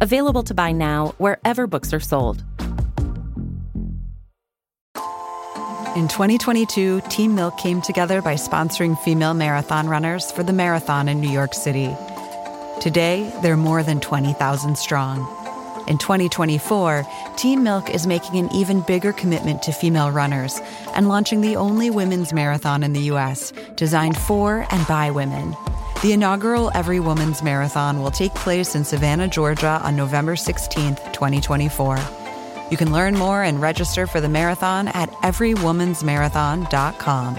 Available to buy now wherever books are sold. In 2022, Team Milk came together by sponsoring female marathon runners for the marathon in New York City. Today, they're more than 20,000 strong. In 2024, Team Milk is making an even bigger commitment to female runners and launching the only women's marathon in the U.S. designed for and by women. The inaugural Every Woman's Marathon will take place in Savannah, Georgia on November 16th, 2024. You can learn more and register for the marathon at everywomansmarathon.com.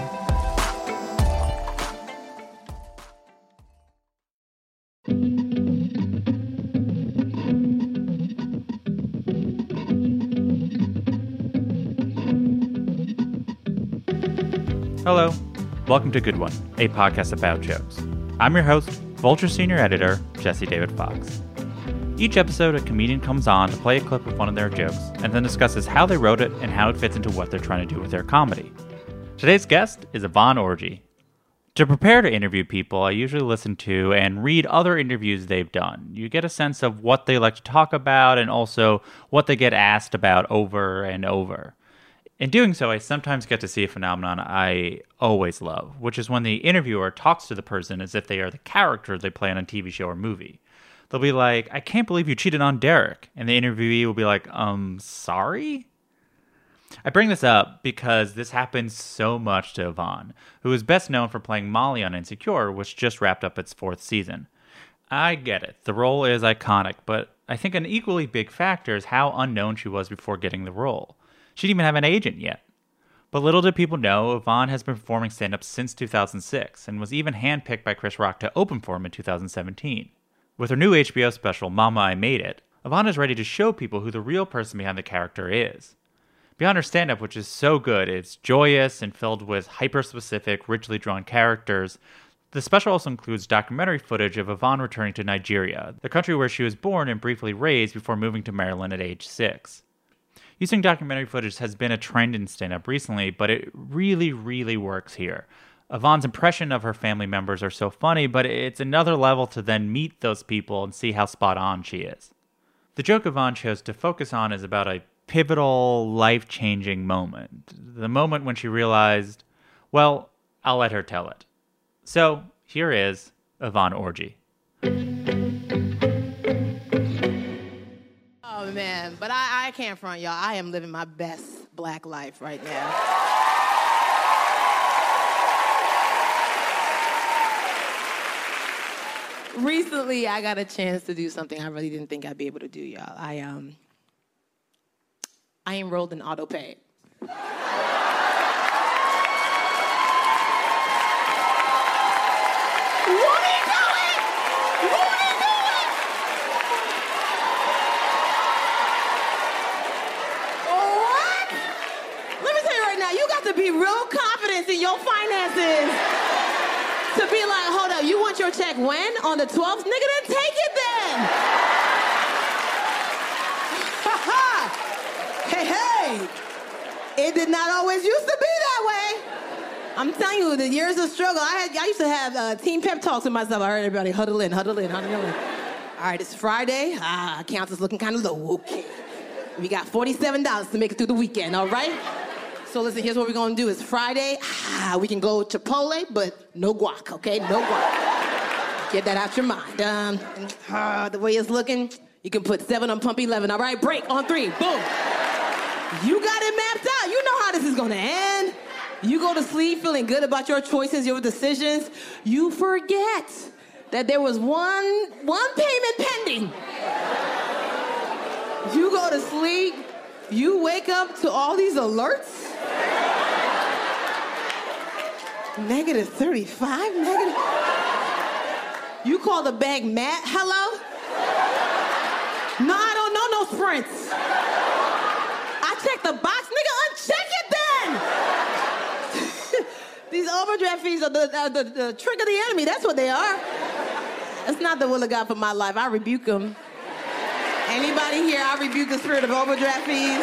Hello, welcome to Good One, a podcast about jokes. I'm your host, Vulture Senior Editor, Jesse David Fox. Each episode, a comedian comes on to play a clip of one of their jokes and then discusses how they wrote it and how it fits into what they're trying to do with their comedy. Today's guest is Yvonne Orji. To prepare to interview people, I usually listen to and read other interviews they've done. You get a sense of what they like to talk about and also what they get asked about over and over. In doing so, I sometimes get to see a phenomenon I always love, which is when the interviewer talks to the person as if they are the character they play on a TV show or movie. They'll be like, I can't believe you cheated on Derek. And the interviewee will be like, um, sorry? I bring this up because this happens so much to Yvonne, who is best known for playing Molly on Insecure, which just wrapped up its fourth season. I get it, the role is iconic, but I think an equally big factor is how unknown she was before getting the role. She didn't even have an agent yet. But little did people know, Yvonne has been performing stand up since 2006 and was even handpicked by Chris Rock to open for him in 2017. With her new HBO special, Mama, I Made It, Yvonne is ready to show people who the real person behind the character is. Beyond her stand up, which is so good, it's joyous and filled with hyper specific, richly drawn characters. The special also includes documentary footage of Yvonne returning to Nigeria, the country where she was born and briefly raised before moving to Maryland at age six. Using documentary footage has been a trend in stand up recently, but it really, really works here. Yvonne's impression of her family members are so funny, but it's another level to then meet those people and see how spot on she is. The joke Yvonne chose to focus on is about a pivotal, life changing moment. The moment when she realized, well, I'll let her tell it. So here is Yvonne Orji. Man, but I, I can't front y'all. I am living my best black life right now. Recently, I got a chance to do something I really didn't think I'd be able to do, y'all. I um, I enrolled in AutoPay. Won't he do it? Won't he do it? What? Let me tell you right now, you got to be real confident in your finances to be you want your check when? On the 12th? Nigga, then take it then. hey, hey. It did not always used to be that way. I'm telling you, the years of struggle. I had, I used to have uh, team pep talks with myself. I heard everybody huddle in, huddle in, huddle in. All right, it's Friday. Ah, accounts is looking kind of low. Okay. We got $47 to make it through the weekend, all right? So listen, here's what we're gonna do. It's Friday. Ah, we can go Chipotle, but no guac, okay? No guac. Get that out your mind. Um, ah, the way it's looking, you can put seven on pump 11, all right? Break on three, boom. You got it mapped out. You know how this is gonna end. You go to sleep feeling good about your choices, your decisions. You forget that there was one, one payment pending. You go to sleep, you wake up to all these alerts. Negative 35, negative. You call the bank Matt, hello? No, I don't know no sprints. I checked the box, nigga, uncheck it then. These overdraft fees are the, the, the trick of the enemy. That's what they are. That's not the will of God for my life. I rebuke them. Anybody here, I rebuke the spirit of overdraft fees.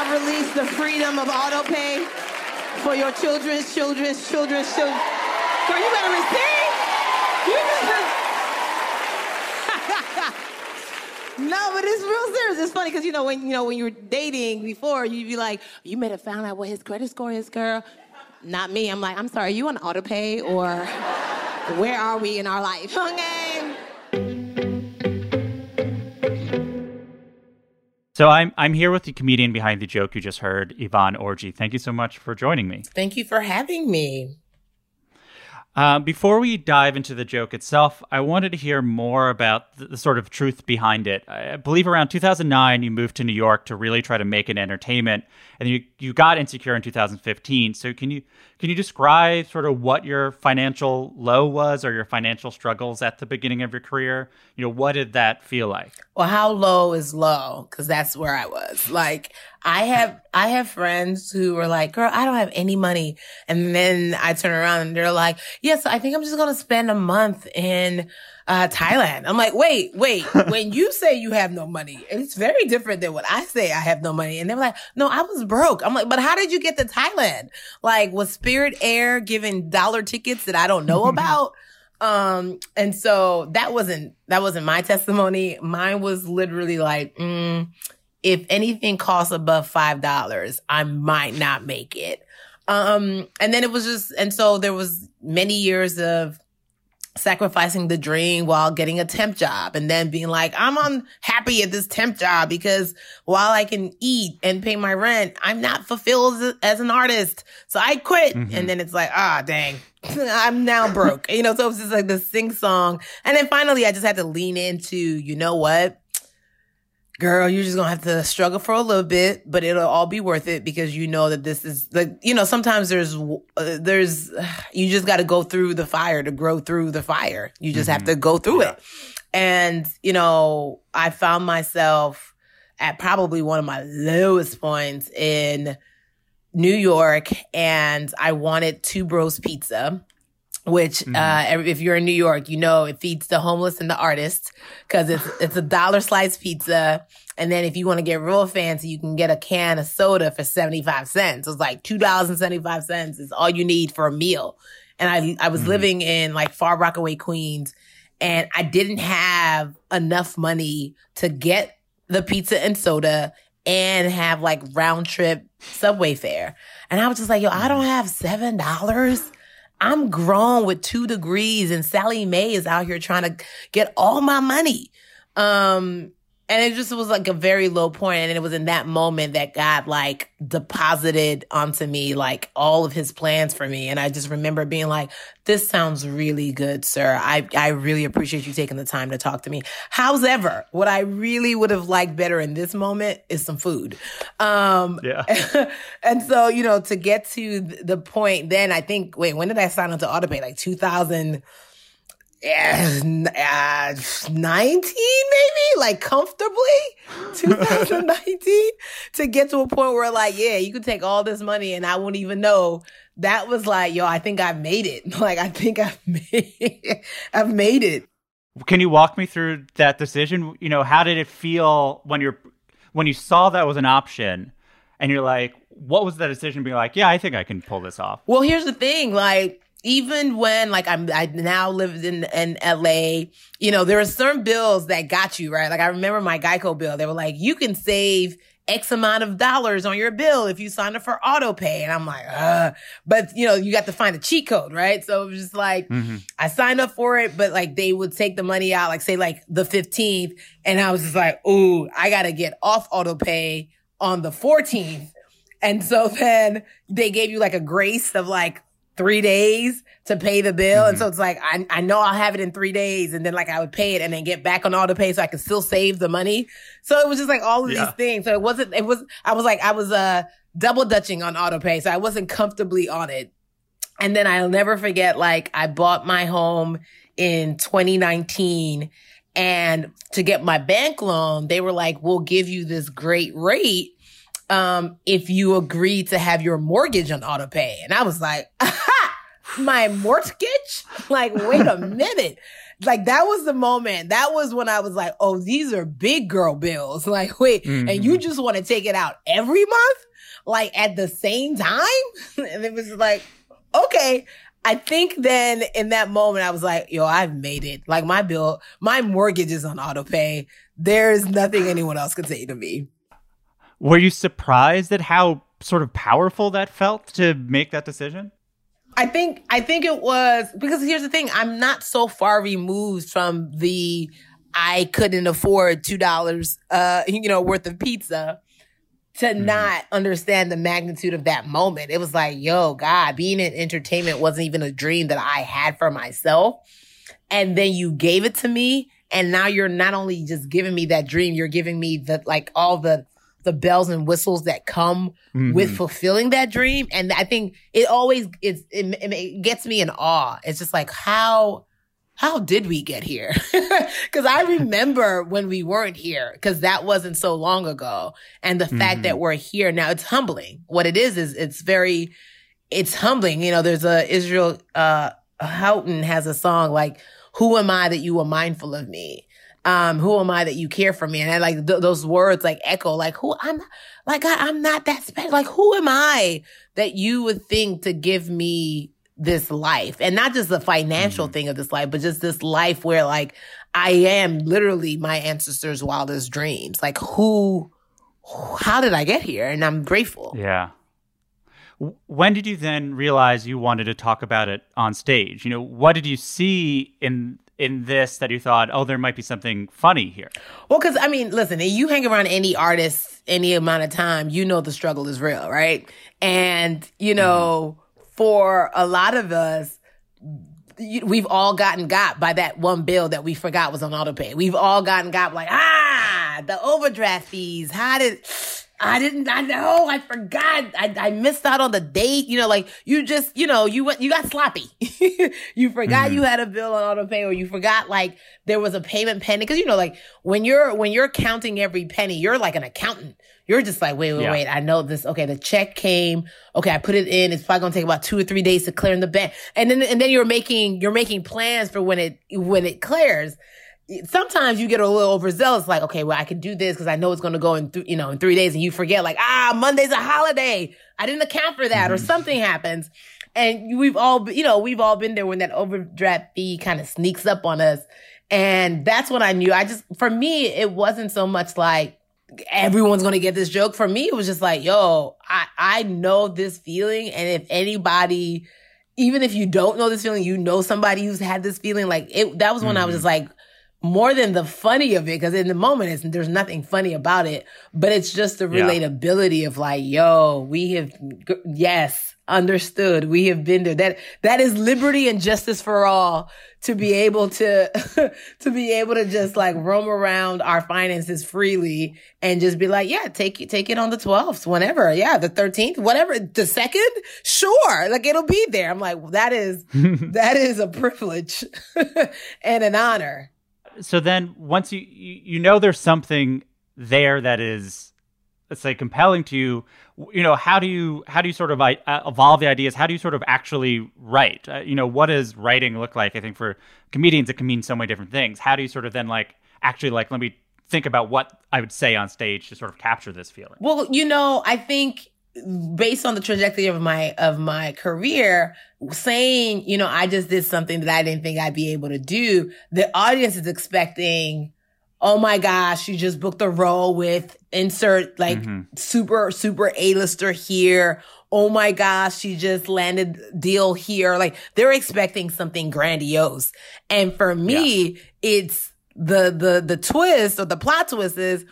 I release the freedom of auto pay for your children's children's children's children. Girl, you better receive. You better. no, but it's real serious. It's funny because you know when you know when you were dating before, you'd be like, you may have found out what his credit score is, girl. Not me. I'm like, I'm sorry, you on auto pay or where are we in our life? Okay. So I'm I'm here with the comedian behind the joke you just heard, Yvonne Orji. Thank you so much for joining me. Thank you for having me. Uh, before we dive into the joke itself, I wanted to hear more about the, the, sort of truth behind it. I believe around 2009, you moved to New York to really try to make an entertainment, and you you got insecure in 2015. So can you can you describe sort of what your financial low was or your financial struggles at the beginning of your career? You know, what did that feel like? Well, how low is low? Because that's where I was. Like, I have I have friends who were like, "Girl, I don't have any money," and then I turn around and they're like, "Yes, I think I'm just gonna spend a month in." Uh, Thailand. I'm like, wait, wait. when you say you have no money, it's very different than what I say I have no money. And they're like, no, I was broke. I'm like, but how did you get to Thailand? Like, was Spirit Air giving dollar tickets that I don't know about? Um, and so that wasn't, that wasn't my testimony. Mine was literally like, mm, if anything costs above $5, I might not make it. Um, and then it was just, and so there was many years of sacrificing the dream while getting a temp job and then being like, I'm unhappy at this temp job because while I can eat and pay my rent, I'm not fulfilled as, as an artist. So I quit. Mm-hmm. And then it's like, ah, oh, dang, I'm now broke. you know, so it's just like the sing song. And then finally I just had to lean into, you know what? Girl, you're just gonna have to struggle for a little bit, but it'll all be worth it because you know that this is like, you know, sometimes there's, uh, there's, you just got to go through the fire to grow through the fire. You just mm-hmm. have to go through yeah. it. And, you know, I found myself at probably one of my lowest points in New York and I wanted two bros pizza which mm-hmm. uh, if you're in New York, you know it feeds the homeless and the artists because it's it's a dollar slice pizza. And then if you want to get real fancy, you can get a can of soda for 75 cents. It's like $2.75 is all you need for a meal. And I I was mm-hmm. living in like Far Rockaway, Queens, and I didn't have enough money to get the pizza and soda and have like round trip subway fare. And I was just like, yo, I don't have seven dollars I'm grown with two degrees and Sallie Mae is out here trying to get all my money. Um, and it just was like a very low point and it was in that moment that god like deposited onto me like all of his plans for me. And i just remember being like this sounds really good sir. I i really appreciate you taking the time to talk to me. However what i really would have liked better in this moment is some food. Um yeah. and so you know to get to the point then i think wait when did i sign on to autopay? Like 2000- uh, 19 maybe? Like comfortably? 2019 to get to a point where like yeah you could take all this money and i won't even know. That was like yo i think i've made it. Like i think i've made i've made it. Can you walk me through that decision? You know how did it feel when you're when you saw that was an option and you're like what was that decision being like yeah i think i can pull this off well here's the thing like even when like I'm, I now lived in, in LA, you know, there are certain bills that got you, right? Like I remember my Geico bill. They were like, you can save X amount of dollars on your bill if you sign up for auto pay. And I'm like, uh, but you know, you got to find a cheat code, right? So it was just like, mm-hmm. I signed up for it, but like they would take the money out, like say like the 15th. And I was just like, ooh, I got to get off auto pay on the 14th. And so then they gave you like a grace of like three days to pay the bill. Mm-hmm. And so it's like, I, I know I'll have it in three days. And then like I would pay it and then get back on auto pay so I could still save the money. So it was just like all of yeah. these things. So it wasn't, it was, I was like, I was, uh, double dutching on auto pay. So I wasn't comfortably on it. And then I'll never forget, like I bought my home in 2019 And to get my bank loan, they were like, we'll give you this great rate um, if you agree to have your mortgage on auto pay. And I was like, my mortgage? Like, wait a minute. Like that was the moment. That was when I was like, oh, these are big girl bills. Like, wait, mm-hmm. and you mm-hmm. just want to take it out every month? Like at the same time? and it was like, okay. I think then in that moment, I was like, yo, I've made it. Like my bill, my mortgage is on auto pay. There's nothing anyone else can say to me. Were you surprised at how sort of powerful that felt to make that decision? I think I think it was because here's the thing, I'm not so far removed from the I couldn't afford two dollars uh you know worth of pizza to mm-hmm. not understand the magnitude of that moment. It was like, yo, God, being in entertainment wasn't even a dream that I had for myself. And then you gave it to me. And now you're not only just giving me that dream, you're giving me the like all the the bells and whistles that come mm-hmm. with fulfilling that dream. And I think it always it's it, it gets me in awe. It's just like how how did we get here? Because I remember when we weren't here, because that wasn't so long ago. And the mm-hmm. fact that mm-hmm. we're here now, it's humbling. What it is, is it's very, it's humbling. You know, there's a Israel, uh, Houghton has a song like, who am I that you are mindful of me? Um, who am I that you care for me? And I like th- those words like echo, like who I'm like, I, I'm not that special. Like, who am I that you would think to give me this life and not just the financial mm-hmm. thing of this life, but just this life where like I am literally my ancestors' wildest dreams. Like who, how did I get here? And I'm grateful. Yeah. When did you then realize you wanted to talk about it on stage? You know, what did you see in in this that you thought, oh, there might be something funny here? Well, because I mean, listen, you hang around any artist any amount of time, you know the struggle is real, right? And you know. Mm-hmm for a lot of us, we've all gotten got by that one bill that we forgot was on auto pay. We've all gotten got like, ah, the overdraft fees. How did, I didn't, I know, I forgot. I, I missed out on the date. You know, like you just, you know, you went, you got sloppy. you forgot mm-hmm. you had a bill on auto pay or you forgot like there was a payment pending. Cause you know, like when you're, when you're counting every penny, you're like an accountant. You're just like, wait, wait, yeah. wait. I know this. Okay, the check came. Okay, I put it in. It's probably gonna take about two or three days to clear in the bank. And then, and then you're making, you're making plans for when it, when it clears. Sometimes you get a little overzealous, like, okay, well, I can do this because I know it's going to go in, th- you know, in three days, and you forget, like, ah, Monday's a holiday. I didn't account for that, mm-hmm. or something happens, and we've all, you know, we've all been there when that overdraft fee kind of sneaks up on us, and that's when I knew. I just, for me, it wasn't so much like, everyone's gonna get this joke. For me, it was just like, yo, I, I know this feeling. And if anybody, even if you don't know this feeling, you know somebody who's had this feeling, like it, that was when mm-hmm. I was just mm-hmm. like, more than the funny of it, because in the moment, it's, there's nothing funny about it, but it's just the relatability yeah. of like, yo, we have, yes, understood. We have been there. That, that is liberty and justice for all to be able to, to be able to just like roam around our finances freely and just be like, yeah, take it, take it on the 12th, whenever. Yeah. The 13th, whatever, the second, sure. Like it'll be there. I'm like, that is, that is a privilege and an honor so then once you, you you know there's something there that is let's say compelling to you you know how do you how do you sort of uh, evolve the ideas? How do you sort of actually write? Uh, you know what does writing look like? I think for comedians it can mean so many different things. How do you sort of then like actually like let me think about what i would say on stage to sort of capture this feeling? Well you know i think based on the trajectory of my of my career saying you know i just did something that i didn't think i'd be able to do the audience is expecting oh my gosh you just booked a role with insert like mm-hmm. super super a-lister here oh my gosh she just landed deal here like they're expecting something grandiose and for me yeah. it's the the the twist or the plot twist is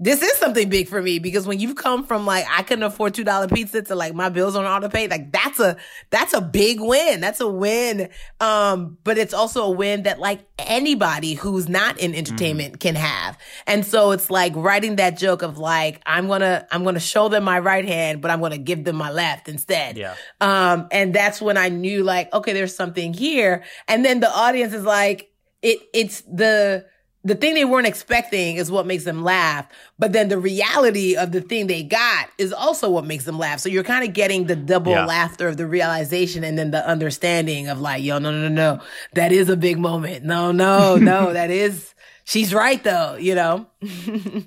this is something big for me because when you've come from like I couldn't afford two dollar pizza to like my bills on auto pay, like that's a that's a big win. That's a win. Um, but it's also a win that like anybody who's not in entertainment mm. can have. And so it's like writing that joke of like I'm gonna I'm gonna show them my right hand, but I'm gonna give them my left instead. Yeah. Um, and that's when I knew like okay, there's something here. And then the audience is like it it's the the thing they weren't expecting is what makes them laugh. But then the reality of the thing they got is also what makes them laugh. So you're kind of getting the double yeah. laughter of the realization and then the understanding of like, yo, no, no, no, no. That is a big moment. No, no, no. that is, she's right though, you know?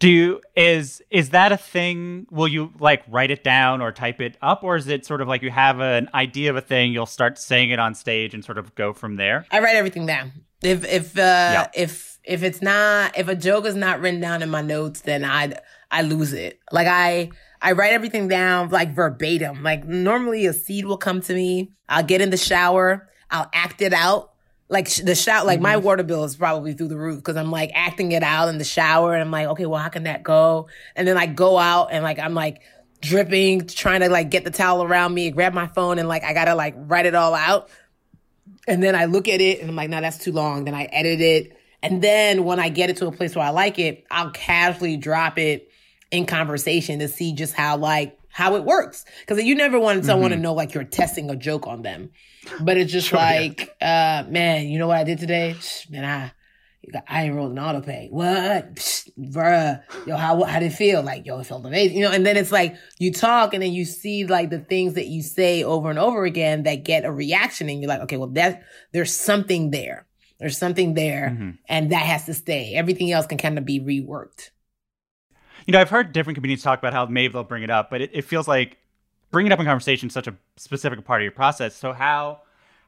Do you is is that a thing? Will you like write it down or type it up, or is it sort of like you have an idea of a thing, you'll start saying it on stage and sort of go from there? I write everything down. If if uh yeah. if if it's not if a joke is not written down in my notes, then I I lose it. Like I I write everything down like verbatim. Like normally a seed will come to me. I'll get in the shower. I'll act it out. Like the shower, like mm-hmm. my water bill is probably through the roof because I'm like acting it out in the shower and I'm like, okay, well, how can that go? And then I go out and like, I'm like dripping, trying to like get the towel around me, grab my phone and like, I gotta like write it all out. And then I look at it and I'm like, no, that's too long. Then I edit it. And then when I get it to a place where I like it, I'll casually drop it in conversation to see just how like how it works. Cause you never want someone mm-hmm. to know like you're testing a joke on them. But it's just sure, like, yeah. uh, man, you know what I did today? Man, I I enrolled in auto pay. What? Psh, bruh. Yo, how, how did it feel? Like, yo, it felt amazing. You know, and then it's like you talk and then you see like the things that you say over and over again that get a reaction and you're like, okay, well, that, there's something there. There's something there mm-hmm. and that has to stay. Everything else can kind of be reworked. You know, I've heard different comedians talk about how maybe they'll bring it up, but it, it feels like bringing it up in conversation is such a specific part of your process. So how,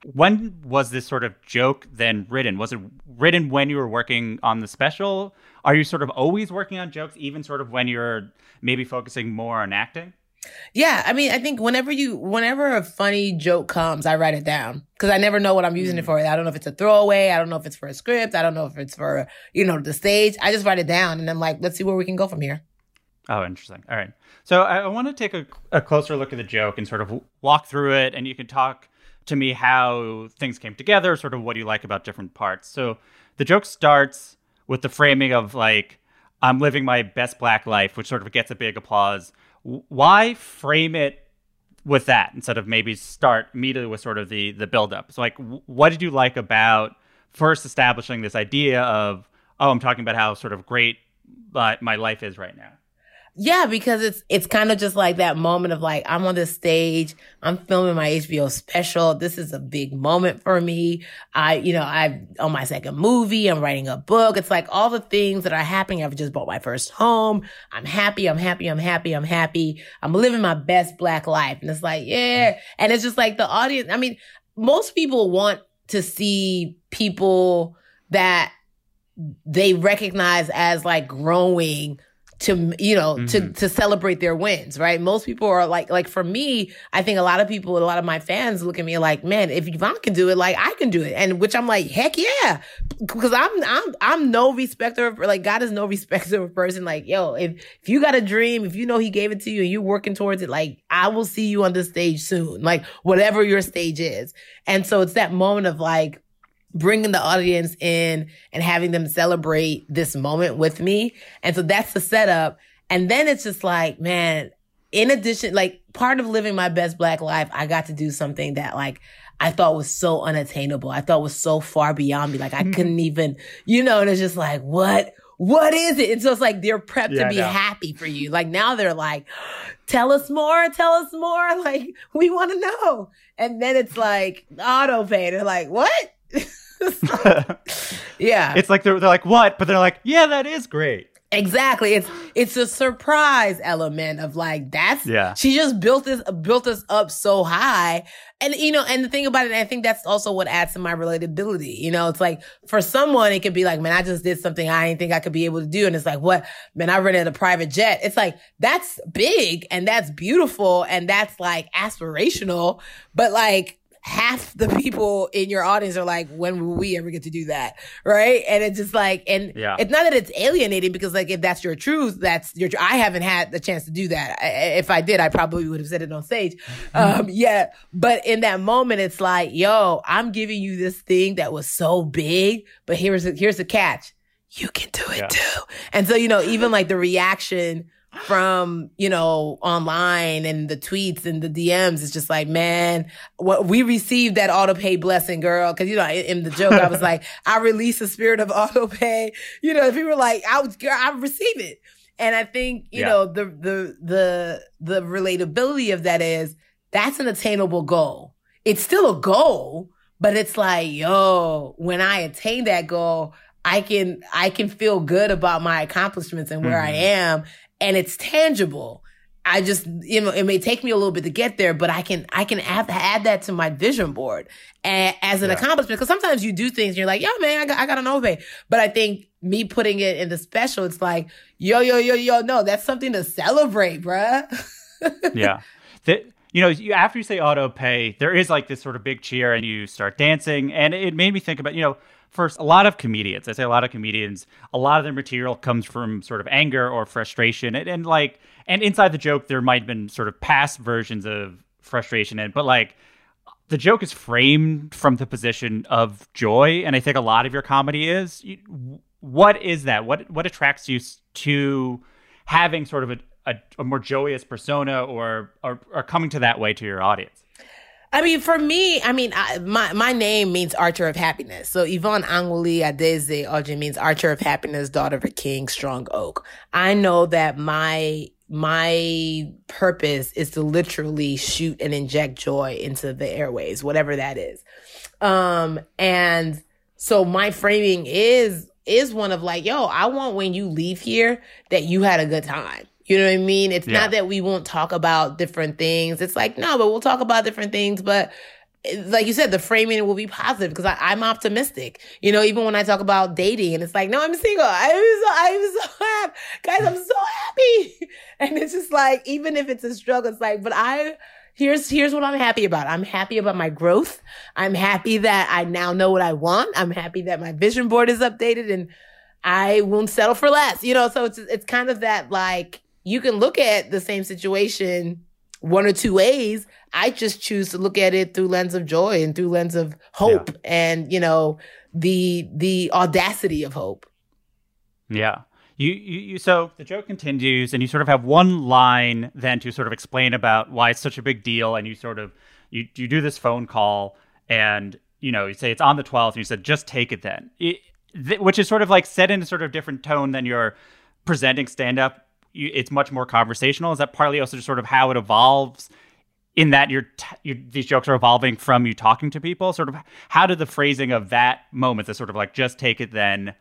when was this sort of joke then written? Was it written when you were working on the special? Are you sort of always working on jokes, even sort of when you're maybe focusing more on acting? Yeah, I mean, I think whenever you, whenever a funny joke comes, I write it down because I never know what I'm using it mm. for. I don't know if it's a throwaway. I don't know if it's for a script. I don't know if it's for you know the stage. I just write it down and I'm like, let's see where we can go from here. Oh, interesting. All right. So I, I want to take a, a closer look at the joke and sort of walk through it, and you can talk to me how things came together, sort of what you like about different parts. So the joke starts with the framing of like, I'm living my best black life, which sort of gets a big applause. Why frame it with that instead of maybe start immediately with sort of the the build up? So like, what did you like about first establishing this idea of, oh, I'm talking about how sort of great uh, my life is right now? Yeah, because it's it's kind of just like that moment of like I'm on this stage, I'm filming my HBO special. This is a big moment for me. I, you know, I on my second movie, I'm writing a book. It's like all the things that are happening. I've just bought my first home. I'm happy. I'm happy. I'm happy. I'm happy. I'm living my best black life. And it's like, yeah. And it's just like the audience. I mean, most people want to see people that they recognize as like growing to you know mm-hmm. to to celebrate their wins right? Most people are like like for me i think a lot of people a lot of my fans look at me like man if yvonne can do it like i can do it. And which i'm like heck yeah. Because i'm i'm i'm no respecter of like god is no respecter of person. Like yo if if you got a dream if you know he gave it to you and you're working towards it like i will see you on the stage soon. Like whatever your stage is. And so it's that moment of like bringing the audience in and having them celebrate this moment with me. And so that's the setup. And then it's just like, man, in addition, like part of living my best black life, I got to do something that like I thought was so unattainable. I thought was so far beyond me. Like I mm-hmm. couldn't even, you know, and it's just like, what? What is it? And so it's like they're prepped yeah, to be happy for you. Like now they're like, tell us more, tell us more. Like we want to know. And then it's like auto pay. They're like, what? yeah. It's like they're, they're like, what? But they're like, yeah, that is great. Exactly. It's it's a surprise element of like that's yeah. She just built this built us up so high. And you know, and the thing about it, I think that's also what adds to my relatability. You know, it's like for someone it could be like, man, I just did something I didn't think I could be able to do. And it's like, what? Man, I rented a private jet. It's like that's big and that's beautiful and that's like aspirational. But like half the people in your audience are like, when will we ever get to do that? Right. And it's just like, and yeah. it's not that it's alienating because like, if that's your truth, that's your, I haven't had the chance to do that. I, if I did, I probably would have said it on stage. Um, yeah. But in that moment, it's like, yo, I'm giving you this thing that was so big, but here's, a, here's the catch. You can do it yeah. too. And so, you know, even like the reaction from, you know, online and the tweets and the DMs. It's just like, man, what we received that auto pay blessing, girl. Cause you know, in the joke, I was like, I release the spirit of auto pay. You know, if you were like, I was, girl, I receive it. And I think, you yeah. know, the, the, the, the relatability of that is that's an attainable goal. It's still a goal, but it's like, yo, when I attain that goal, I can, I can feel good about my accomplishments and where mm-hmm. I am. And it's tangible. I just, you know, it may take me a little bit to get there, but I can, I can add, add that to my vision board and, as an yeah. accomplishment. Cause sometimes you do things and you're like, yo, man, I got, I got an overpay. But I think me putting it in the special, it's like, yo, yo, yo, yo, no, that's something to celebrate, bruh. yeah. The, you know, you, after you say auto pay, there is like this sort of big cheer and you start dancing. And it made me think about, you know, first, a lot of comedians, I say a lot of comedians, a lot of their material comes from sort of anger or frustration. And, and like, and inside the joke, there might have been sort of past versions of frustration. And, but like, the joke is framed from the position of joy. And I think a lot of your comedy is. What is that? What, what attracts you to having sort of a, a, a more joyous persona or, or, or coming to that way to your audience? I mean, for me, I mean, I, my my name means Archer of Happiness. So Yvonne Angwuli Adeze Orji means Archer of Happiness, daughter of a king, strong oak. I know that my my purpose is to literally shoot and inject joy into the airways, whatever that is. Um, and so my framing is is one of like, yo, I want when you leave here that you had a good time. You know what I mean? It's yeah. not that we won't talk about different things. It's like, no, but we'll talk about different things. But like you said, the framing will be positive because I'm optimistic. You know, even when I talk about dating and it's like, no, I'm single. I'm so, I'm so happy. Guys, I'm so happy. And it's just like, even if it's a struggle, it's like, but I, here's here's what I'm happy about. I'm happy about my growth. I'm happy that I now know what I want. I'm happy that my vision board is updated and I won't settle for less. You know, so it's it's kind of that like you can look at the same situation one or two ways. I just choose to look at it through lens of joy and through lens of hope yeah. and, you know, the the audacity of hope. Yeah. You, you, you, so the joke continues and you sort of have one line then to sort of explain about why it's such a big deal and you sort of you, you do this phone call and you know you say it's on the 12th and you said just take it then it, th- which is sort of like set in a sort of different tone than you're presenting stand up you, it's much more conversational. Is that partly also just sort of how it evolves? In that you're, t- you're, these jokes are evolving from you talking to people. Sort of how did the phrasing of that moment, the sort of like just take it then,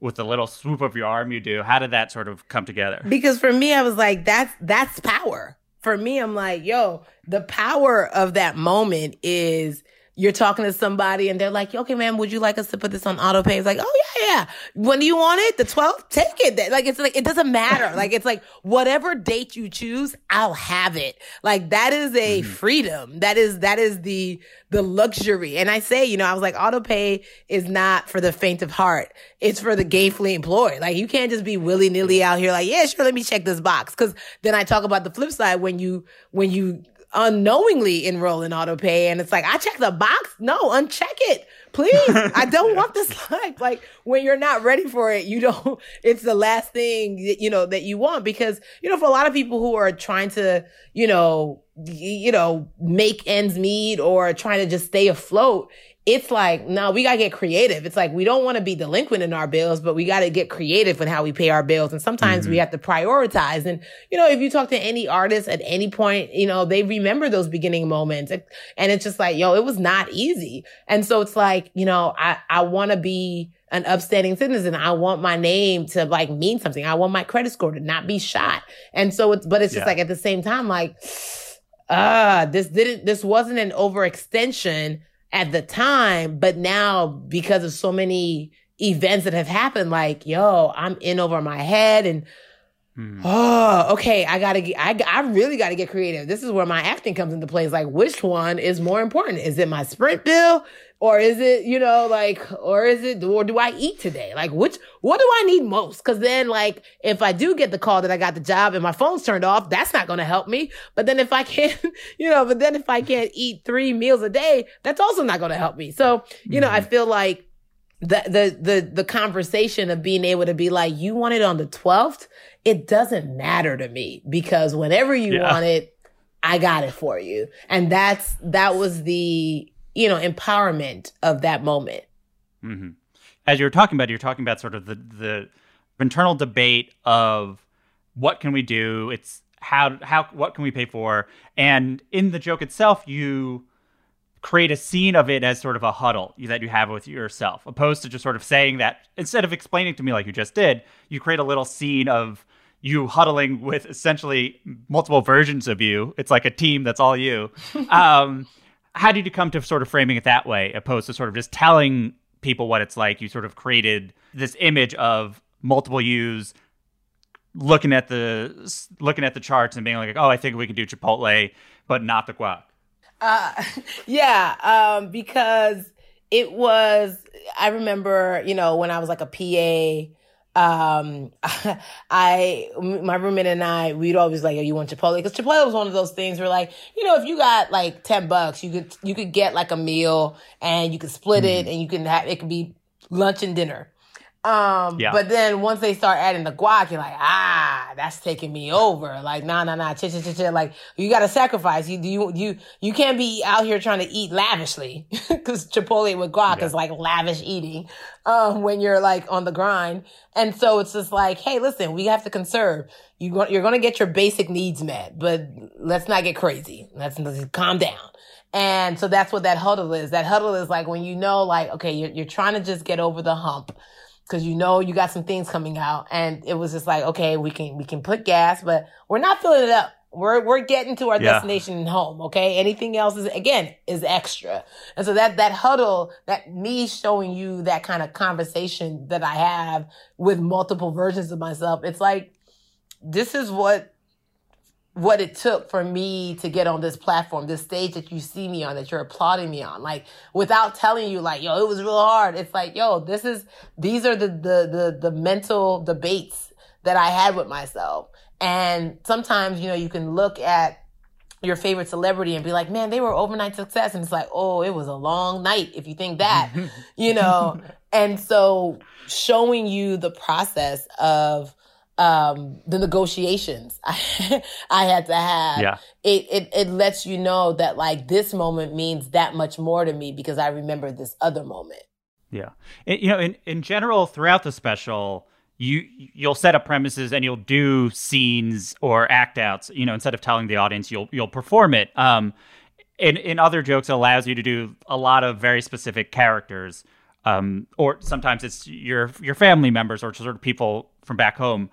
with the little swoop of your arm you do, how did that sort of come together? Because for me, I was like, that's that's power. For me, I'm like, yo, the power of that moment is you're talking to somebody and they're like, okay, man, would you like us to put this on auto pay? It's like, oh yeah, yeah. When do you want it? The 12th? Take it. Like, it's like, it doesn't matter. like, it's like, whatever date you choose, I'll have it. Like, that is a mm-hmm. freedom. That is, that is the, the luxury. And I say, you know, I was like, auto pay is not for the faint of heart. It's for the gainfully employed. Like, you can't just be willy nilly out here like, yeah, sure, let me check this box. Cause then I talk about the flip side when you, when you, unknowingly enroll in auto pay and it's like i check the box. No uncheck it. Please. I don't want this life. Like when you're not ready for it you don't it's the last thing that, you know that you want. Because you know for a lot of people who are trying to you know you know make ends meet or trying to just stay afloat it's like, no, we gotta get creative. It's like, we don't want to be delinquent in our bills, but we gotta get creative in how we pay our bills. And sometimes mm-hmm. we have to prioritize. And, you know, if you talk to any artist at any point, you know, they remember those beginning moments. And it's just like, yo, it was not easy. And so it's like, you know, I, I want to be an upstanding citizen. I want my name to like mean something. I want my credit score to not be shot. And so it's, but it's just yeah. like at the same time, like, ah, uh, this didn't, this wasn't an overextension at the time, but now because of so many events that have happened, like, yo, I'm in over my head and Hmm. Oh, okay. I gotta get, I, I really gotta get creative. This is where my acting comes into play. It's like, which one is more important? Is it my sprint bill? Or is it, you know, like, or is it, or do I eat today? Like, which, what do I need most? Cause then, like, if I do get the call that I got the job and my phone's turned off, that's not gonna help me. But then if I can't, you know, but then if I can't eat three meals a day, that's also not gonna help me. So, you know, I hmm. feel like the the the the conversation of being able to be like, you want it on the 12th? It doesn't matter to me because whenever you Yeah. want it, I got it for you. And that's that was the, you know, empowerment of that moment. hmm As you were talking about, you're talking about sort of the the internal debate of what can we do? It's how how what can we pay for? And in the joke itself, you create a scene of it as sort of a huddle that you have with yourself, opposed to just sort of saying that instead of explaining to me like you just did, you create a little scene of you huddling with essentially multiple versions of you. It's like a team that's all you. Um, how did you come to sort of framing it that way, opposed to sort of just telling people what it's like? You sort of created this image of multiple yous looking at the looking at the charts and being like, "Oh, I think we can do Chipotle, but not the guac." Uh, yeah, um, because it was, I remember, you know, when I was like a PA, um, I, my roommate and I, we'd always like, oh, you want Chipotle? Because Chipotle was one of those things where like, you know, if you got like 10 bucks, you could, you could get like a meal and you could split it and you can have, it could be lunch and dinner. Um, Yeah. but then once they start adding the guac, you're like, ah, that's taking me over. Like, nah, nah, nah, ch ch ch ch. Like, you gotta sacrifice. You, you, you, you can't be out here trying to eat lavishly because Chipotle with guac is like lavish eating, um, when you're like on the grind. And so it's just like, hey, listen, we have to conserve. You go, you're gonna get your basic needs met, but let's not get crazy. Let's, let's calm down. And so that's what that huddle is. That huddle is like when you know, like, okay, you're, you're trying to just get over the hump because you know you got some things coming out and it was just like okay we can we can put gas but we're not filling it up. We're we're getting to our Yeah. destination home okay? Anything else is again is extra. And so that that huddle that me showing you that kind of conversation that i have with multiple versions of myself it's like this is what what it took for me to get on this platform, this stage that you see me on, that you're applauding me on, like without telling you, like, yo, it was real hard. It's like, yo, this is, these are the, the, the, the mental debates that I had with myself. And sometimes, you know, you can look at your favorite celebrity and be like, man, they were overnight success. And it's like, oh, it was a long night if you think that, you know? and so showing you the process of, um, the negotiations I, I had to have. Yeah. It, it, it lets you know that like this moment means that much more to me because I remember this other moment. Yeah, It- you know, in in general, throughout the special, you you'll set up premises and you'll do scenes or act outs. You know, instead of telling the audience, you'll you'll perform it. Um, in in other jokes, it allows you to do a lot of very specific characters. Um, or sometimes it's your your family members or sort of people from back home.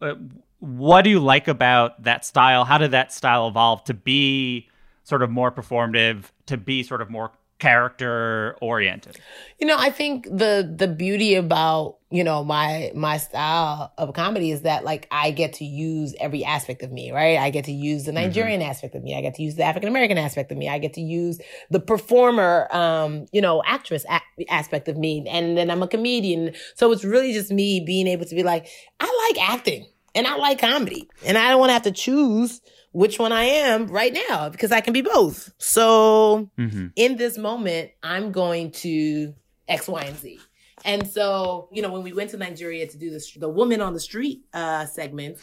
Uh, what do you like about that style? How did that style evolve to be sort of more performative, to be sort of more character oriented? You know, I think the the beauty about you know my my style of comedy is that like I get to use every aspect of me, right? I get to use the Nigerian aspect of me. I get to use the African American aspect of me. I get to use the performer, um, you know, actress a- aspect of me, and then I'm a comedian. So it's really just me being able to be like, I like acting and I like comedy, and I don't want to have to choose which one I am right now because I can be both. So Mm-hmm. in this moment, I'm going to X, Y, and Z. And so, you know, when we went to Nigeria to do the the woman on the street uh, segment,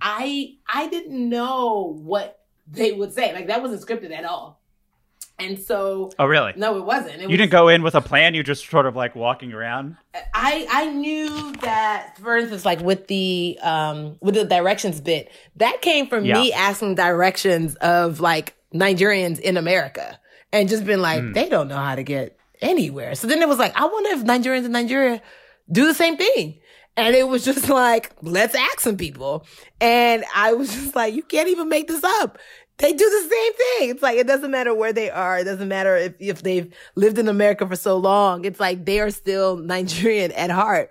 I I didn't know what they would say. Like that wasn't scripted at all. And so, Oh, really? no, it wasn't. It You was, didn't go in with a plan. You just sort of like walking around. I I knew that, for instance, like with the um with the directions bit, that came from me asking directions of like Nigerians in America and just been like, they don't know how to get anywhere. So then it was like, I wonder if Nigerians in Nigeria do the same thing. And it was just like, let's ask some people. And I was just like, you can't even make this up. They do the same thing. It's like, it doesn't matter where they are. It doesn't matter if, if they've lived in America for so long. It's like they are still Nigerian at heart.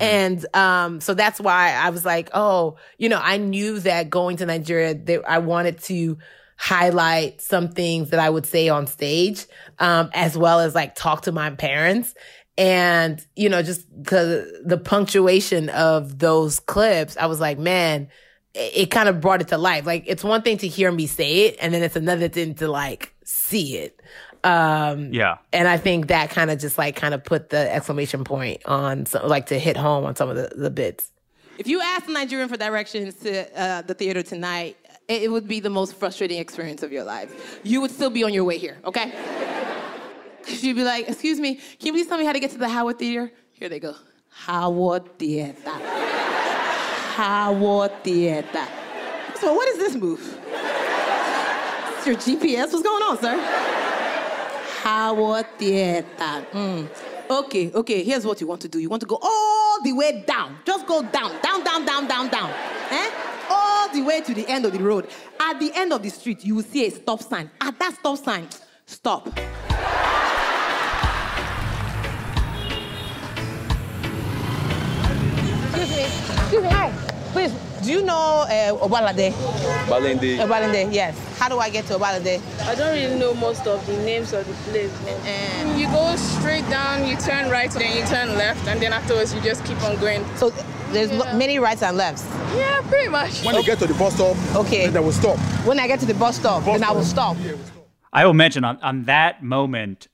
And, um, so that's why I was like, oh, you know, I knew that going to Nigeria, they, I wanted to highlight some things that I would say on stage, um, as well as like talk to my parents. And, you know, just because the punctuation of those clips, I was like, man, it, it kind of brought it to life. Like, it's one thing to hear me say it, and then it's another thing to like see it. Um, Yeah. and I think that kind of just like kind of put the exclamation point on, some, like to hit home on some of the, the bits. If you asked a Nigerian for directions to uh, the theater tonight, it, it would be the most frustrating experience of your life. You would still be on your way here, okay? You'd be like, excuse me, can you please tell me how to get to the Howard Theater? Here they go. Howard Theater. Howard Theater. So what is this move? It's your GPS? What's going on, sir? Howard Theater. Mm. Okay, okay, here's what you want to do. You want to go all the way down. Just go down, down, down, down, down, down. Eh? All the way to the end of the road. At the end of the street, you will see a stop sign. At that stop sign, stop. Excuse me, excuse me, hi. Please, do you know uh, Obalade? Balende. Obalade, yes. How do I get to Obalade? I don't really know most of the names of the place. Uh, You go straight down, you turn right, then you turn left, and then afterwards you just keep on going. so there's Yeah. many rights and lefts. Yeah, pretty much. When they get to the bus stop, Okay. then they will stop. When I get to the bus stop, Bus then I will stop. Yeah, we'll stop. I will mention on, on that moment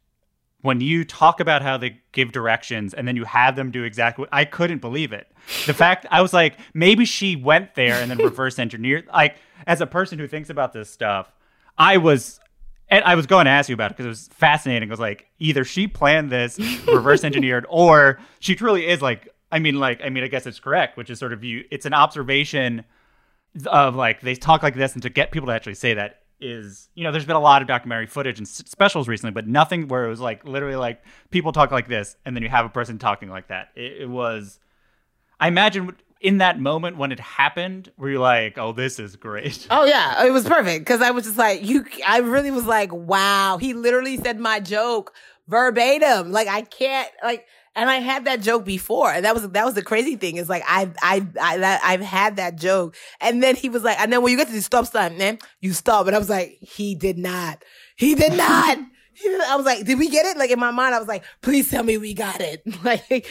when you talk about how they give directions and then you have them do exactly what I couldn't believe it. The fact I was like, maybe she went there and then reverse engineered. Like, as a person who thinks about this stuff, I was and I was going to ask you about it because it was fascinating. I was like, either she planned this, reverse engineered, or she truly is like, I mean, like, I mean, I guess it's correct, which is sort of you, it's an observation of like they talk like this and to get people to actually say that is you know there's been a lot of documentary footage and specials recently but nothing where it was like literally like people talk like this and then you have a person talking like that it, it was i imagine in that moment when it happened were you like oh this is great Oh yeah, it was perfect because I was just like you. I really was like, wow. He literally said my joke verbatim. Like I can't like, and I had that joke before, and that was that was the crazy thing. Is like I I I that, I've had that joke, and then he was like, and then when you get to the stop sign, man, you stop, and I was like, he did not, he did not. I was like, did we get it? Like in my mind, I was like, please tell me we got it. Like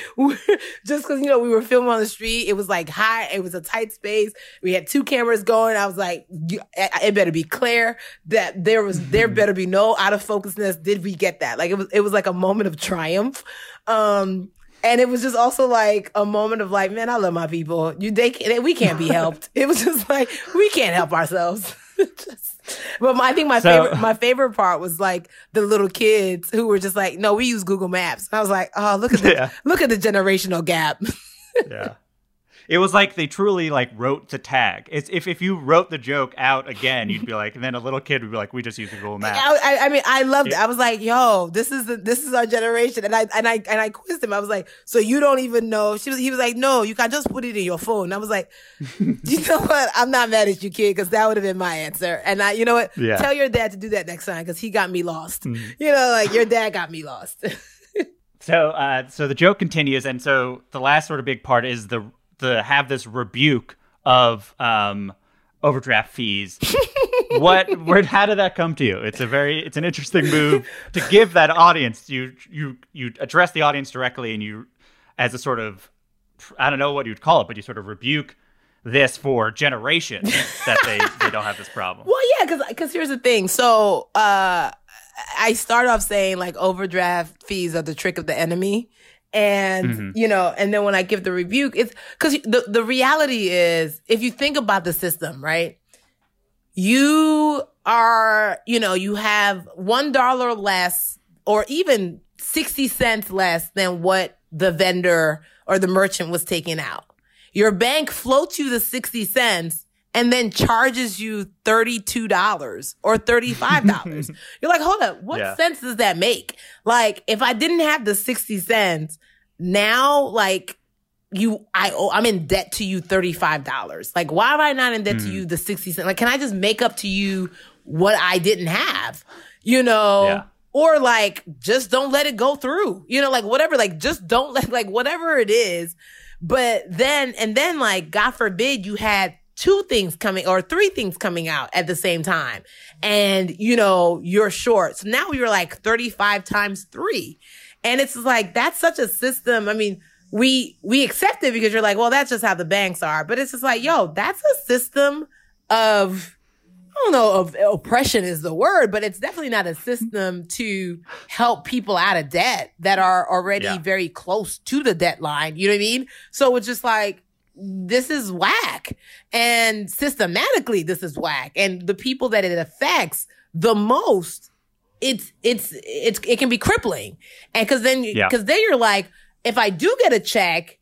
just because you know we were filming on the street, it was like high, it was a tight space. We had two cameras going. I was like, it better be clear that there was there better be no out of focusness. Did we get that? Like it was it was like a moment of triumph. Um and it was just also like a moment of like, man, I love my people. You they, they we can't be helped. it was just like we can't help ourselves. Just- but my, I think my So- favorite my favorite part was like the little kids who were just like, no, we use Google Maps. I was like, oh, look at the Yeah. look at the generational gap. yeah it was like they truly like wrote the tag it's if, if you wrote the joke out again you'd be like and then a little kid would be like we just use google Maps. I, I, I mean, I loved it. I was like, "Yo, this is the this is our generation." And I and I and I quizzed him. I was like, "So you don't even know?" She was. He was like, "No, you can just put it in your phone." I was like, "You know what? I'm not mad at you, kid, because that would have been my answer." And I, you know what? Yeah. Tell your dad to do that next time because he got me lost. You know, like your dad got me lost. So, uh, so the joke continues, and so the last sort of big part is the the have this rebuke of um, overdraft fees. what, where, how did that come to you? It's a very, it's an interesting move to give that audience. You, you, you address the audience directly, and you, as a sort of, I don't know what you'd call it, but you sort of rebuke this for generations that they they don't have this problem. Well, yeah, because because here's the thing. So uh, I start off saying like overdraft fees are the trick of the enemy, and mm-hmm. you know, and then when I give the rebuke, it's because the the reality is if you think about the system, right? You are, you know, you have one dollar less, or even sixty cents less than what the vendor or the merchant was taking out. Your bank floats you the 60 cents and then charges you $32 or $35. You're like, hold up, what Yeah. sense does that make? Like, if I didn't have the 60 cents, now, like, you, I owe, I'm in debt to you $35. Like, why am I not in debt to mm. you the 60 cents? Like, can I just make up to you what I didn't have? You know? Yeah. Or like, just don't let it go through. You know, like whatever, like just don't let, like whatever it is. But then, and then like, God forbid you had two things coming or three things coming out at the same time. And, you know, you're short. So now you're like 35 times three. And it's like, that's such a system. I mean, we, we accept it because you're like, well, that's just how the banks are. But it's just like, yo, that's a system of I don't know if oppression is the word, but it's definitely not a system to help people out of debt that are already Yeah. very close to the debt line. You know what I mean? So it's just like, this is whack. And systematically, this is whack. And the people that it affects the most, it's, it's, it's, it can be crippling. And cause then, Yeah. cause then you're like, if I do get a check,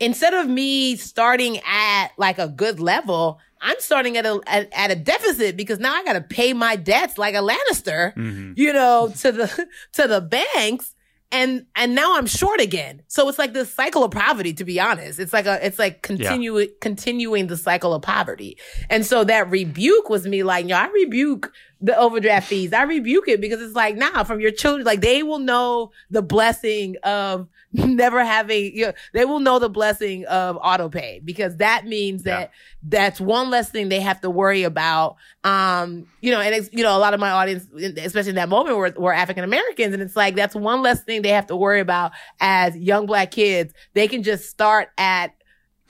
instead of me starting at like a good level, I'm starting at a at, at a deficit because now I got to pay my debts like a Lannister, Mm-hmm. you know, to the to the banks, and and now I'm short again. So it's like this cycle of poverty. To be honest, it's like a it's like continue continuing the cycle of poverty. And so that rebuke was me like, yo, I rebuke the overdraft fees. I rebuke it because it's like, nah, from your children, like they will know the blessing of never having, you know, they will know the blessing of auto pay because that means that that's one less thing they have to worry about. Um, you know, and it's, you know, a lot of my audience, especially in that moment were, were African Americans. And it's like, that's one less thing they have to worry about as young black kids. They can just start at,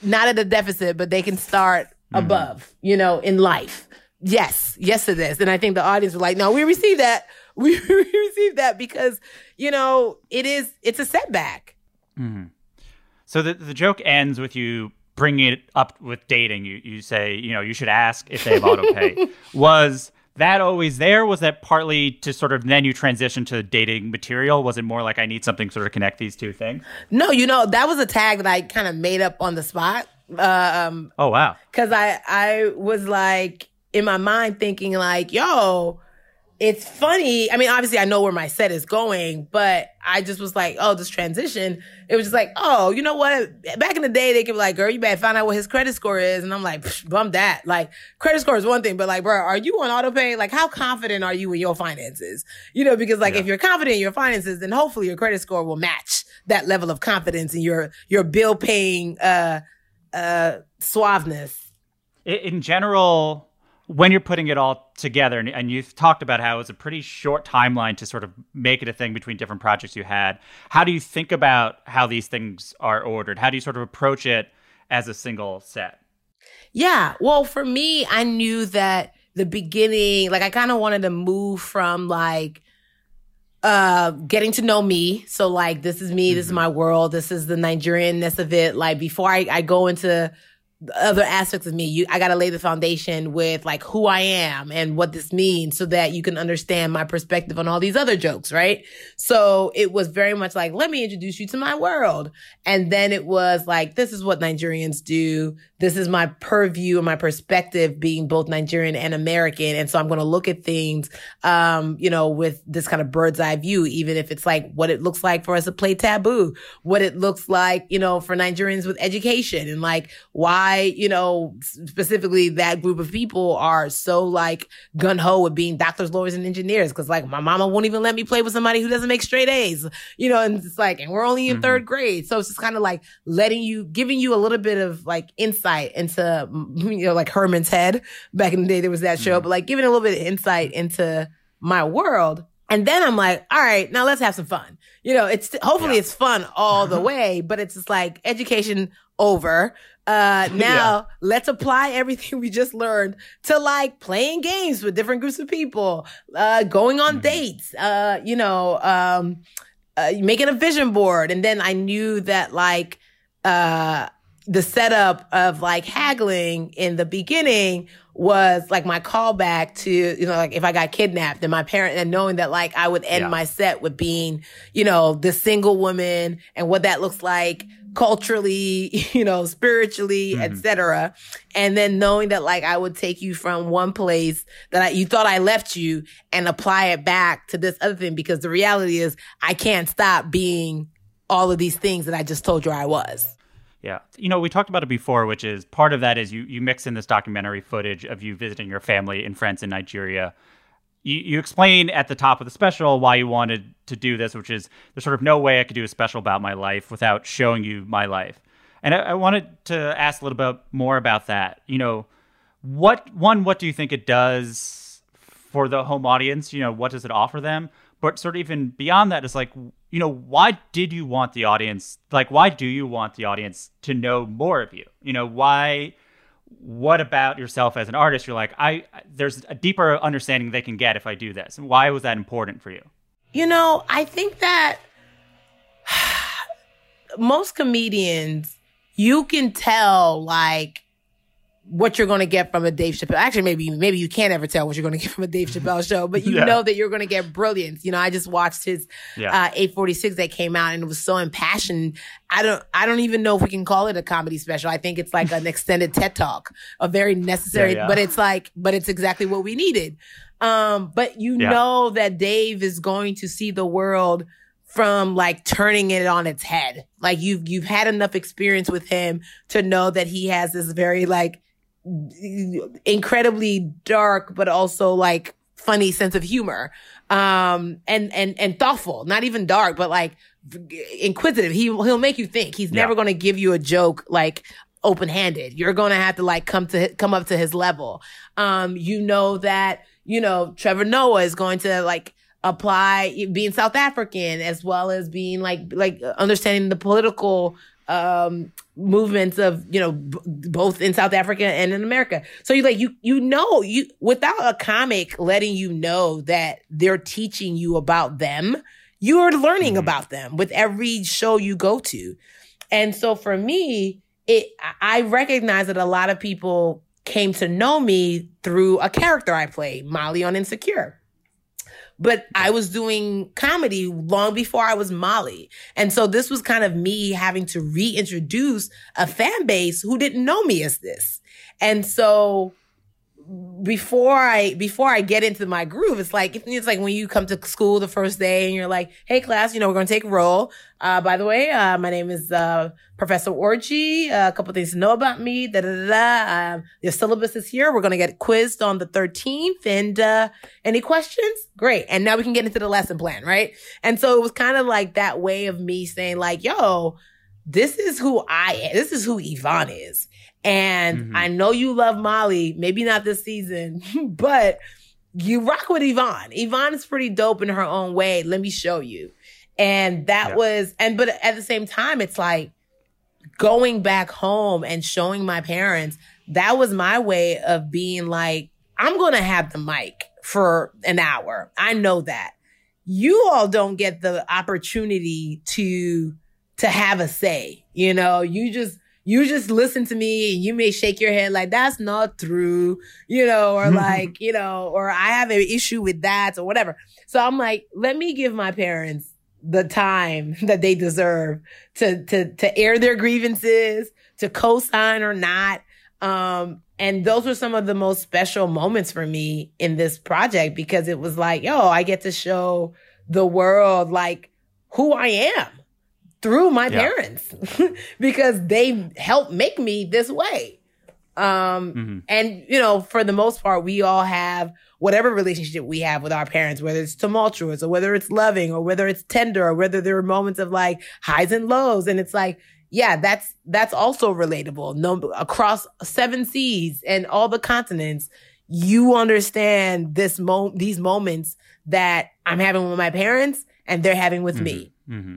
not at a deficit, but they can start above, you know, in life. Yes, yes to this. And I think the audience was like, no, we received that. We, we received that because, you know, it is, it's a setback. So the the joke ends with you bringing it up with dating. You you say you know you should ask if they have auto pay. was that always there? Was that partly to sort of then you transition to dating material? Was it more like I need something sort of connect these two things? No, you know, that was a tag that I kind of made up on the spot. Um, Oh wow. Cause I, I was like in my mind thinking like, yo, it's funny. I mean, obviously I know where my set is going, but I just was like, oh, this transition. It was just like, oh, you know what? Back in the day, they could be like, girl, you better find out what his credit score is. And I'm like, "Psh, bum that. Like, credit score is one thing, but like, bro, are you on auto pay? Like, how confident are you in your finances? You know, because like, if you're confident in your finances, then hopefully your credit score will match that level of confidence in your, your bill paying, uh, uh, suaveness. In general, when you're putting it all together, and, and you've talked about how it was a pretty short timeline to sort of make it a thing between different projects you had. How do you think about how these things are ordered? How do you sort of approach it as a single set? Yeah. Well, for me, I knew that the beginning, like I kind of wanted to move from like uh getting to know me. So like this is me, this is my world, this is the Nigerianness of it. Like before I, I go into other aspects of me, you I gotta lay the foundation with like who I am and what this means so that you can understand my perspective on all these other jokes, right? So it was very much like, let me introduce you to my world. And then it was like, this is what Nigerians do. This is my purview and my perspective being both Nigerian and American. And so I'm going to look at things, um, you know, with this kind of bird's eye view, even if it's like what it looks like for us to play taboo, what it looks like, you know, for Nigerians with education and like why, you know, specifically that group of people are so like gun ho with being doctors, lawyers, and engineers. Cause like my mama won't even let me play with somebody who doesn't make straight A's, you know, and it's like, and we're only in mm-hmm. third grade. So it's just kind of like letting you, giving you a little bit of like insight into, you know, like Herman's head. Back in the day, there was that show, mm-hmm. but like giving a little bit of insight into my world. And then I'm like, all right, now let's have some fun. You know, it's hopefully it's fun all the way, but it's just like education over. Uh, now let's apply everything we just learned to like playing games with different groups of people, uh, going on dates, uh, you know, um, uh, making a vision board. And then I knew that like, uh, the setup of like haggling in the beginning was like my callback to, you know, like if I got kidnapped and my parent and knowing that like I would end Yeah. my set with being, you know, the single woman and what that looks like culturally, you know, spiritually, etc. Mm-hmm. And then knowing that like I would take you from one place that I, you thought I left you and apply it back to this other thing because the reality is I can't stop being all of these things that I just told you I was. Yeah. You know, we talked about it before, which is part of that is you, you mix in this documentary footage of you visiting your family in France and Nigeria. You, you explain at the top of the special why you wanted to do this, which is there's sort of no way I could do a special about my life without showing you my life. And I, I wanted to ask a little bit more about that. You know, what one, what do you think it does for the home audience? You know, what does it offer them? But sort of even beyond that is like, you know, why did you want the audience? Like, why do you want the audience to know more of you? You know, why what about yourself as an artist? You're like, I there's a deeper understanding they can get if I do this. And why was that important for you? You know, I think that most comedians, you can tell like what you're going to get from a Dave Chappelle. Actually, maybe maybe you can't ever tell what you're going to get from a Dave Chappelle show, but you Yeah. know that you're going to get brilliance. You know, I just watched his Yeah. uh, 846 that came out, and it was so impassioned. I don't I don't even know if we can call it a comedy special. I think it's like an extended TED talk, a very necessary, Yeah, but it's like, but it's exactly what we needed. Um, but you know that Dave is going to see the world from like turning it on its head. Like you've you've had enough experience with him to know that he has this very like incredibly dark but also like funny sense of humor. Um and and and thoughtful. Not even dark but like inquisitive. He he'll make you think. He's Yeah. never going to give you a joke like open-handed. You're going to have to like come to come up to his level. Um you know that you know Trevor Noah is going to like apply being South African as well as being like like understanding the political um movements of you know b- both in South Africa and in America. So you like you you know you without a comic letting you know that they're teaching you about them, you are learning about them with every show you go to. And so for me, it I I recognize that a lot of people came to know me through a character I played, Molly on Insecure but I was doing comedy long before I was Molly. And so this was kind of me having to reintroduce a fan base who didn't know me as this. And so before I before I get into my groove, it's like it's like when you come to school the first day and you're like, "Hey class, you know we're going to take a roll." Uh, by the way, uh, my name is uh, Professor Orji. Uh, a couple things to know about me. Da da da. Um, syllabus is here. We're going to get quizzed on the 13th. And uh, any questions? Great. And now we can get into the lesson plan, right? And so it was kind of like that way of me saying, like, "Yo, this is who I am. This is who Yvonne is." And Mhm. I know you love Molly, maybe not this season, but you rock with Yvonne. Yvonne is pretty dope in her own way. Let me show you. And that Yeah. was, and but at the same time, it's like going back home and showing my parents that was my way of being like, I'm going to have the mic for an hour. I know that. You all don't get the opportunity to to have a say. You know, you just you just listen to me and you may shake your head like that's not true, you know, or like, you know, or I have an issue with that or whatever. So I'm like, let me give my parents the time that they deserve to to to air their grievances, to co-sign or not. Um and those were some of the most special moments for me in this project because it was like, yo, I get to show the world like who I am through my Yeah. parents because they helped make me this way. Um, Mhm. and you know, for the most part, we all have whatever relationship we have with our parents, whether it's tumultuous or whether it's loving or whether it's tender or whether there are moments of like highs and lows. And it's like, yeah, that's, that's also relatable. No, across seven seas and all the continents, you understand this mo, these moments that I'm having with my parents and they're having with me. hmm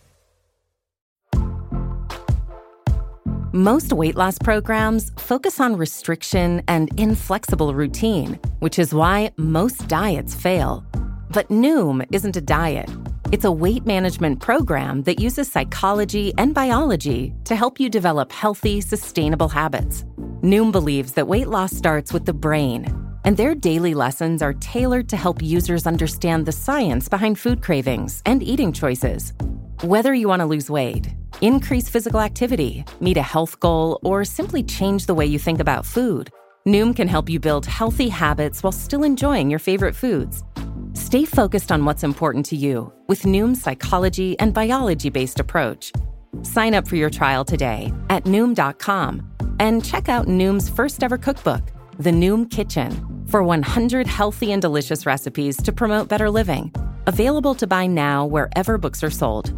Most weight loss programs focus on restriction and inflexible routine, which is why most diets fail. But Noom isn't a diet. It's a weight management program that uses psychology and biology to help you develop healthy, sustainable habits. Noom believes that weight loss starts with the brain, and their daily lessons are tailored to help users understand the science behind food cravings and eating choices. Whether you want to lose weight, increase physical activity, meet a health goal, or simply change the way you think about food, Noom can help you build healthy habits while still enjoying your favorite foods. Stay focused on what's important to you with Noom's psychology and biology based approach. Sign up for your trial today at Noom.com and check out Noom's first ever cookbook, The Noom Kitchen, for 100 healthy and delicious recipes to promote better living. Available to buy now wherever books are sold.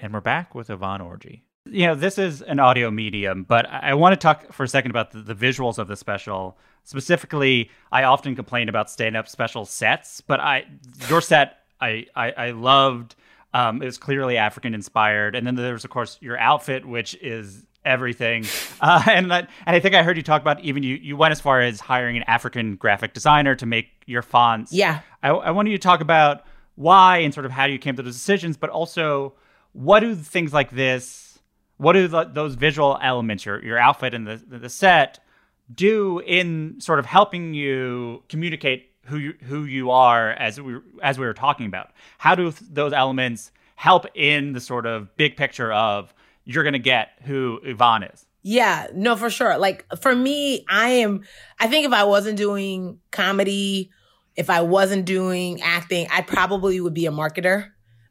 And we're back with Yvonne Orji. You know, this is an audio medium, but I, want to talk for a second about the, the visuals of the special. Specifically, I often complain about stand-up special sets, but I your set I I, I loved. Um, it was clearly African inspired, and then there's of course your outfit, which is everything. Uh, and I, and I think I heard you talk about even you you went as far as hiring an African graphic designer to make your fonts. Yeah. I, I wanted you to talk about why and sort of how you came to those decisions, but also what do things like this, what do the, those visual elements, your your outfit and the the set, do in sort of helping you communicate who you who you are as we as we were talking about? How do those elements help in the sort of big picture of you're going to get who Yvonne is? Yeah, no, for sure. Like for me, I am, I think if I wasn't doing comedy, if I wasn't doing acting, I probably would be a marketer.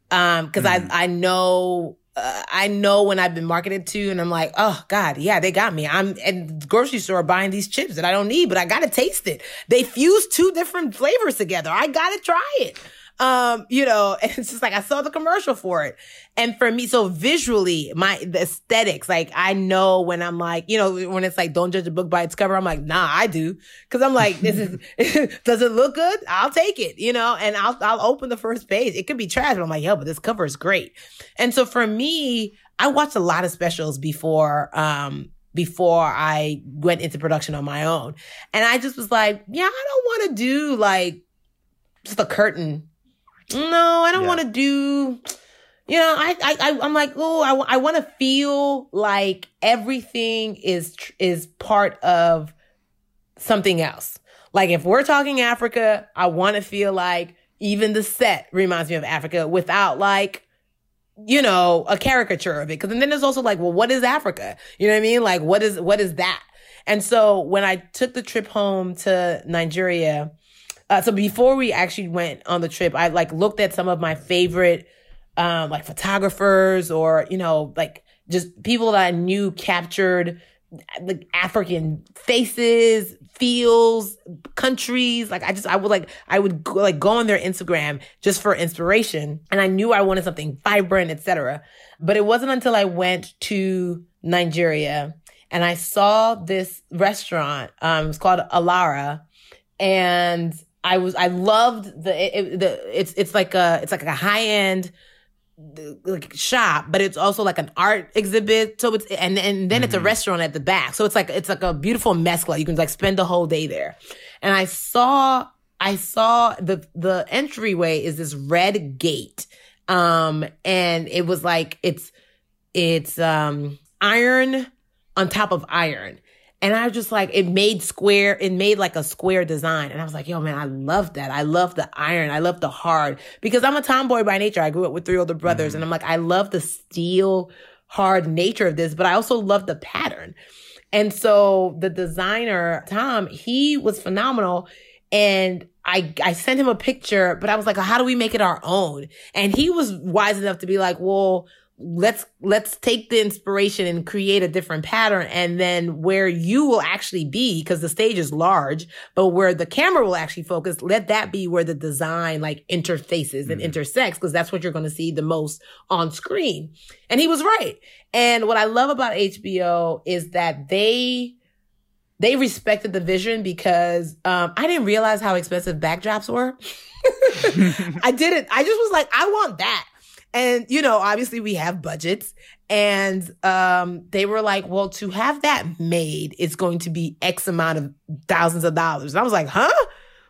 Um, cause mm. I, I know, uh, I know when I've been marketed to and I'm like, oh God, yeah, they got me. I'm at the grocery store buying these chips that I don't need, but I gotta taste it. They fuse two different flavors together. I gotta try it. Um, you know, and it's just like I saw the commercial for it. And for me, so visually, my the aesthetics, like I know when I'm like, you know, when it's like, don't judge a book by its cover, I'm like, nah, I do. Cause I'm like, this is does it look good? I'll take it, you know, and I'll I'll open the first page. It could be trash, but I'm like, yo, but this cover is great. And so for me, I watched a lot of specials before um before I went into production on my own. And I just was like, yeah, I don't want to do like just a curtain no, I don't yeah. want to do. You know, I, I, I am like, oh, I, I want to feel like everything is is part of something else. Like if we're talking Africa, I want to feel like even the set reminds me of Africa without like you know, a caricature of it. Cause then there's also like, well, what is Africa? You know what I mean? Like, what is, what is that? And so when I took the trip home to Nigeria, uh, so before we actually went on the trip, I like looked at some of my favorite, um, like photographers or, you know, like just people that I knew captured like African faces, feels, countries. Like I just, I would like, I would go, like go on their Instagram just for inspiration. And I knew I wanted something vibrant, etc. But it wasn't until I went to Nigeria and I saw this restaurant. Um, it's called Alara and I was I loved the it, the it's it's like a it's like a high end like shop, but it's also like an art exhibit. So it's and and then mm-hmm. it's a mm-hmm. restaurant at the back. So it's like it's like a beautiful mescla. You can like spend the whole day there. And I saw I saw the the entryway is this red gate. Um and it was like it's it's um iron on top of iron. And I was just like, it made square, it made like a square design. And I was like, yo, man, I love that. I love the iron. I love the hard because I'm a tomboy by nature. I grew up with three older brothers mm-hmm. and I'm like, I love the steel hard nature of this, but I also love the pattern. And so the designer, Tom, he was phenomenal. And I, I sent him a picture, but I was like, how do we make it our own? And he was wise enough to be like, well, let's let's take the inspiration and create a different pattern and then where you will actually be because the stage is large but where the camera will actually focus let that be where the design like interfaces and mm-hmm. intersects because that's what you're going to see the most on screen and he was right and what i love about hbo is that they they respected the vision because um, i didn't realize how expensive backdrops were I didn't. I just was like, I want that. And, you know, obviously we have budgets. And um, they were like, well, to have that made, it's going to be X amount of thousands of dollars. And I was like, huh?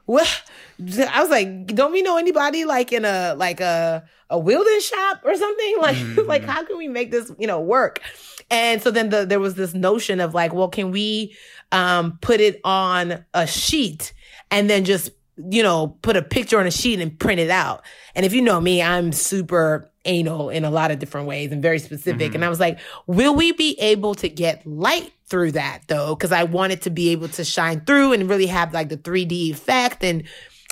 What? I was like, don't we know anybody like in a like a a wielding shop or something? Like, mm-hmm. like how can we make this, you know, work? And so then the, there was this notion of like, well, can we um, put it on a sheet and then just you know, put a picture on a sheet and print it out. And if you know me, I'm super anal in a lot of different ways and very specific. Mm-hmm. And I was like, will we be able to get light through that though? Cause I wanted to be able to shine through and really have like the 3D effect. And,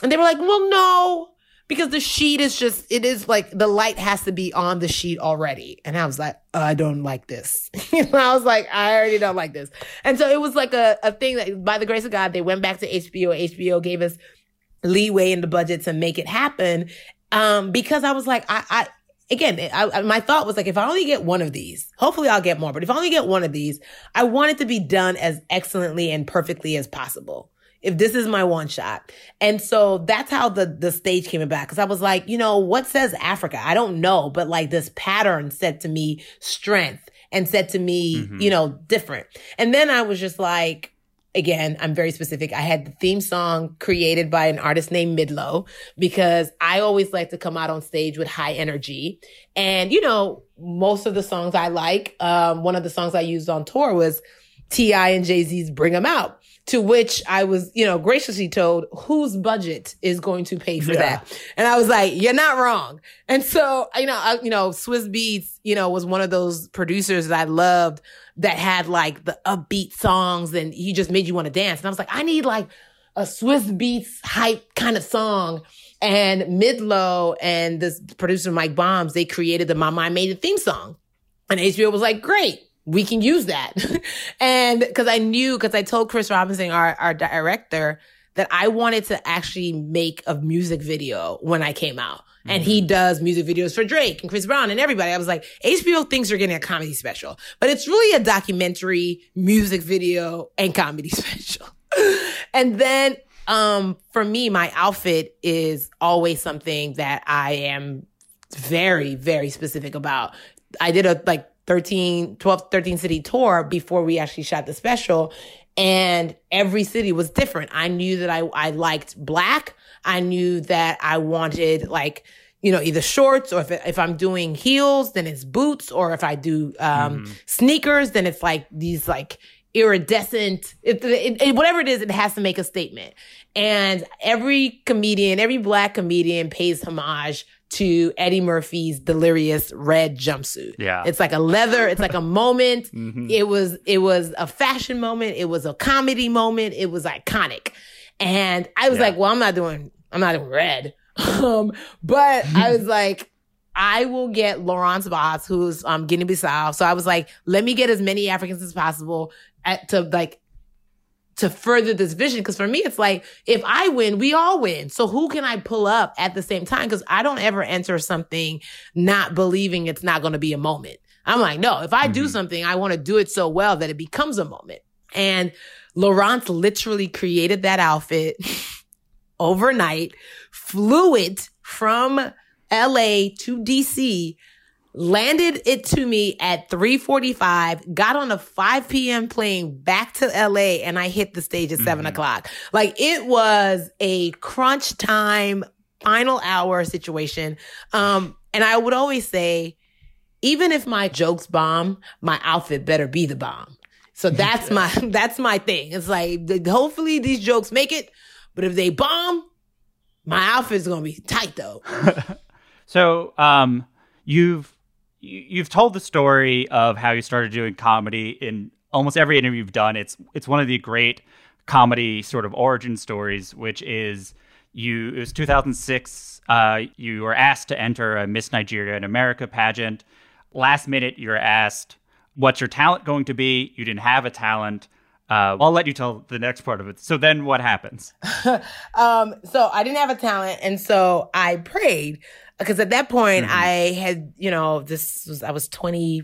and they were like, well, no, because the sheet is just, it is like the light has to be on the sheet already. And I was like, oh, I don't like this. I was like, I already don't like this. And so it was like a, a thing that by the grace of God, they went back to HBO. HBO gave us leeway in the budget to make it happen. Um, because I was like, I, I, again, I, I, my thought was like, if I only get one of these, hopefully I'll get more, but if I only get one of these, I want it to be done as excellently and perfectly as possible. If this is my one shot. And so that's how the, the stage came about. Cause I was like, you know, what says Africa? I don't know, but like this pattern said to me strength and said to me, mm-hmm. you know, different. And then I was just like, again, I'm very specific. I had the theme song created by an artist named Midlow because I always like to come out on stage with high energy. And, you know, most of the songs I like, um, one of the songs I used on tour was T.I. and Jay-Z's Bring 'em Out. To which I was, you know, graciously told whose budget is going to pay for yeah. that. And I was like, you're not wrong. And so, you know, I, you know, Swizz Beatz, you know, was one of those producers that I loved that had like the upbeat songs and he just made you want to dance. And I was like, I need like a Swizz Beatz hype kind of song. And Midlow and this producer Mike Bombs, they created the My Mind Made It theme song. And HBO was like, great, we can use that. and cause I knew, cause I told Chris Robinson, our, our director, that I wanted to actually make a music video when I came out. And he mm-hmm. does music videos for Drake and Chris Brown and everybody. I was like, HBO thinks they're getting a comedy special, but it's really a documentary, music video, and comedy special. and then, um, for me, my outfit is always something that I am very, very specific about. I did a like 13, 12, 13 city tour before we actually shot the special. And every city was different. I knew that I, I liked black. I knew that I wanted like, you know, either shorts or if, if I'm doing heels, then it's boots. Or if I do, um, mm-hmm. sneakers, then it's like these like iridescent, it, it, it, whatever it is, it has to make a statement. And every comedian, every black comedian pays homage to Eddie Murphy's delirious red jumpsuit. Yeah. It's like a leather, it's like a moment. Mm-hmm. It was it was a fashion moment, it was a comedy moment, it was iconic. And I was yeah. like, well, I'm not doing I'm not doing red. Um, but I was like, I will get Laurence Basse, who's um Guinea Bissau. So I was like, let me get as many Africans as possible at, to like to further this vision. Cause for me, it's like, if I win, we all win. So who can I pull up at the same time? Cause I don't ever enter something not believing it's not going to be a moment. I'm like, no, if I mm-hmm. do something, I want to do it so well that it becomes a moment. And Laurence literally created that outfit overnight, flew it from LA to DC landed it to me at 345 got on a 5 p.m plane back to la and i hit the stage at mm-hmm. 7 o'clock. Like it was a crunch time final hour situation. Um and i would always say even if my jokes bomb my outfit better be the bomb. So that's my that's my thing. It's like hopefully these jokes make it but if they bomb my outfit's gonna be tight though. So um you've you've told the story of how you started doing comedy in almost every interview you've done. It's it's one of the great comedy sort of origin stories, which is you. It was 2006. Uh, you were asked to enter a Miss Nigeria in America pageant. Last minute, you were asked, "What's your talent going to be?" You didn't have a talent. Uh, I'll let you tell the next part of it. So then, what happens? um, so I didn't have a talent, and so I prayed because at that point mm-hmm. I had, you know, this was I was twenty,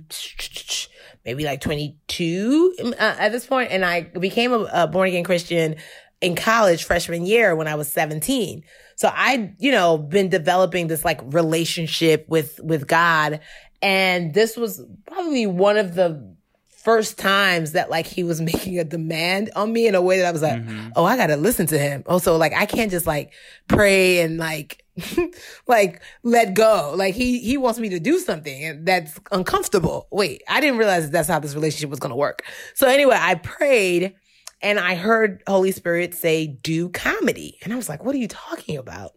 maybe like twenty two uh, at this point, and I became a, a born again Christian in college freshman year when I was seventeen. So I, you know, been developing this like relationship with, with God. And this was probably one of the first times that like he was making a demand on me in a way that I was like, mm-hmm. oh, I gotta listen to him. Also, like I can't just like pray and like like let go. Like he he wants me to do something and that's uncomfortable. Wait, I didn't realize that's how this relationship was gonna work. So anyway, I prayed and I heard Holy Spirit say, do comedy. And I was like, what are you talking about?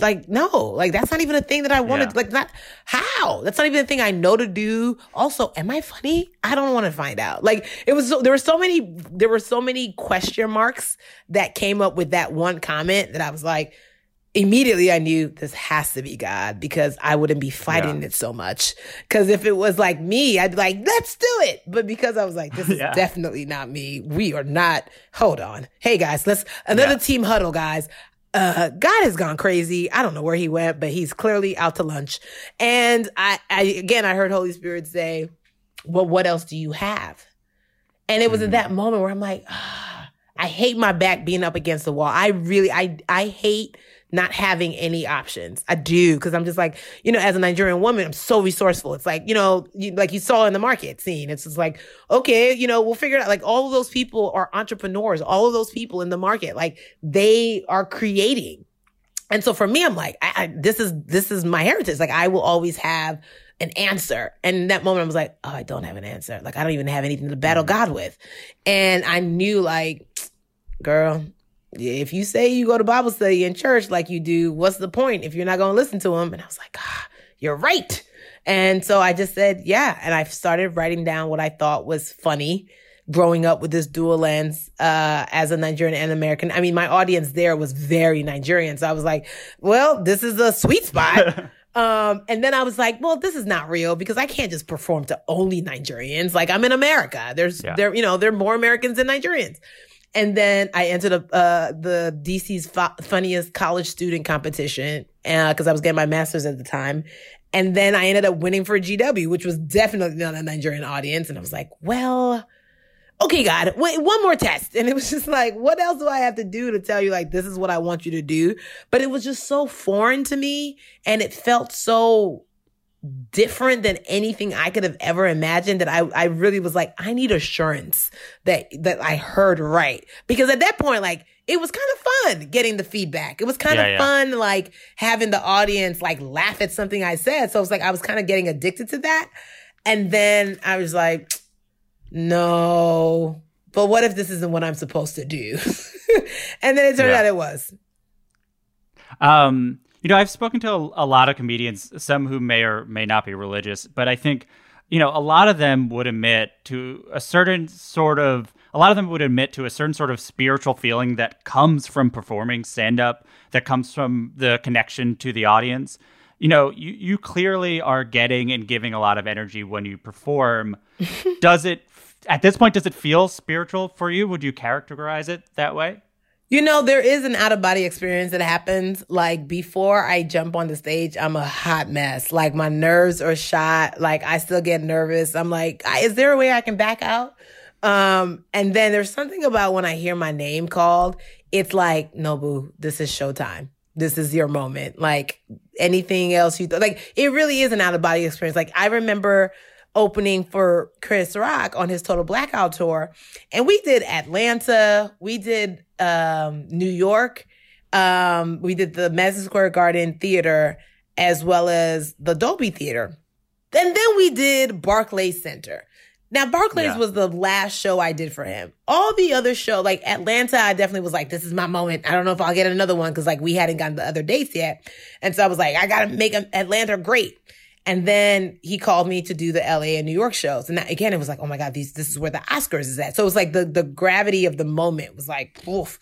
Like, no, like that's not even a thing that I wanted. Yeah. Like, not how? That's not even a thing I know to do. Also, am I funny? I don't want to find out. Like, it was, so, there were so many, there were so many question marks that came up with that one comment that I was like, immediately I knew this has to be God because I wouldn't be fighting yeah. it so much. Cause if it was like me, I'd be like, let's do it. But because I was like, this is yeah. definitely not me. We are not, hold on. Hey guys, let's, another yeah. team huddle, guys uh, God has gone crazy. I don't know where he went, but he's clearly out to lunch. And I, I again, I heard Holy Spirit say, well, what else do you have? And it was mm. in that moment where I'm like, ah, I hate my back being up against the wall. I really, I, I hate not having any options. I do because I'm just like, you know, as a Nigerian woman, I'm so resourceful. It's like, you know, you, like you saw in the market scene. It's just like, okay, you know, we'll figure it out. Like all of those people are entrepreneurs. All of those people in the market, like they are creating. And so for me, I'm like, I, I, this is this is my heritage. Like I will always have an answer. And in that moment, I was like, oh, I don't have an answer. Like I don't even have anything to battle mm-hmm. God with. And I knew, like, girl, if you say you go to Bible study in church like you do, what's the point if you're not going to listen to him? And I was like, ah, you're right. And so I just said, yeah. And I started writing down what I thought was funny growing up with this dual lens uh, as a Nigerian and American. I mean, my audience there was very Nigerian. So I was like, well, this is a sweet spot. um, and then I was like, well, this is not real because I can't just perform to only Nigerians. Like I'm in America. There's yeah. there, you know, there are more Americans than Nigerians. And then I entered a, uh, the DC's funniest college student competition because uh, I was getting my master's at the time. And then I ended up winning for GW, which was definitely not a Nigerian audience. And I was like, well, okay, God, wait, one more test. And it was just like, what else do I have to do to tell you, like, this is what I want you to do? But it was just so foreign to me. And it felt so different than anything I could have ever imagined that I, I really was like, I need assurance that, that I heard right. Because at that point, like, it was kind of fun getting the feedback. It was kind yeah, of yeah. fun, like having the audience like laugh at something I said. So it was like, I was kind of getting addicted to that. And then I was like, no, but what if this isn't what I'm supposed to do? and then it turned yeah. out it was. Um, you know, I've spoken to a, a, lot of comedians, some who may or may not be religious, but I think, you know, a lot of them would admit to a certain sort of, a lot of them would admit to a certain sort of spiritual feeling that comes from performing stand up, that comes from the connection to the audience. You know, you, you clearly are getting and giving a lot of energy when you perform. does it, at this point, does it feel spiritual for you? Would you characterize it that way? You know, there is an out of body experience that happens. Like before I jump on the stage, I'm a hot mess. Like my nerves are shot. Like I still get nervous. I'm like, is there a way I can back out? Um, and then there's something about when I hear my name called, it's like, no, boo, this is showtime. This is your moment. Like anything else you th- like, it really is an out of body experience. Like I remember opening for Chris Rock on his Total Blackout tour. And we did Atlanta, we did um, New York, um, we did the Madison Square Garden Theater, as well as the Dolby Theater. And then we did Barclays Center. Now, Barclays yeah. was the last show I did for him. All the other show, like Atlanta, I definitely was like, this is my moment. I don't know if I'll get another one because like we hadn't gotten the other dates yet. And so I was like, I got to make Atlanta great. And then he called me to do the LA and New York shows. And that, again, it was like, oh my God, these, this is where the Oscars is at. So it was like the, the gravity of the moment was like, oof.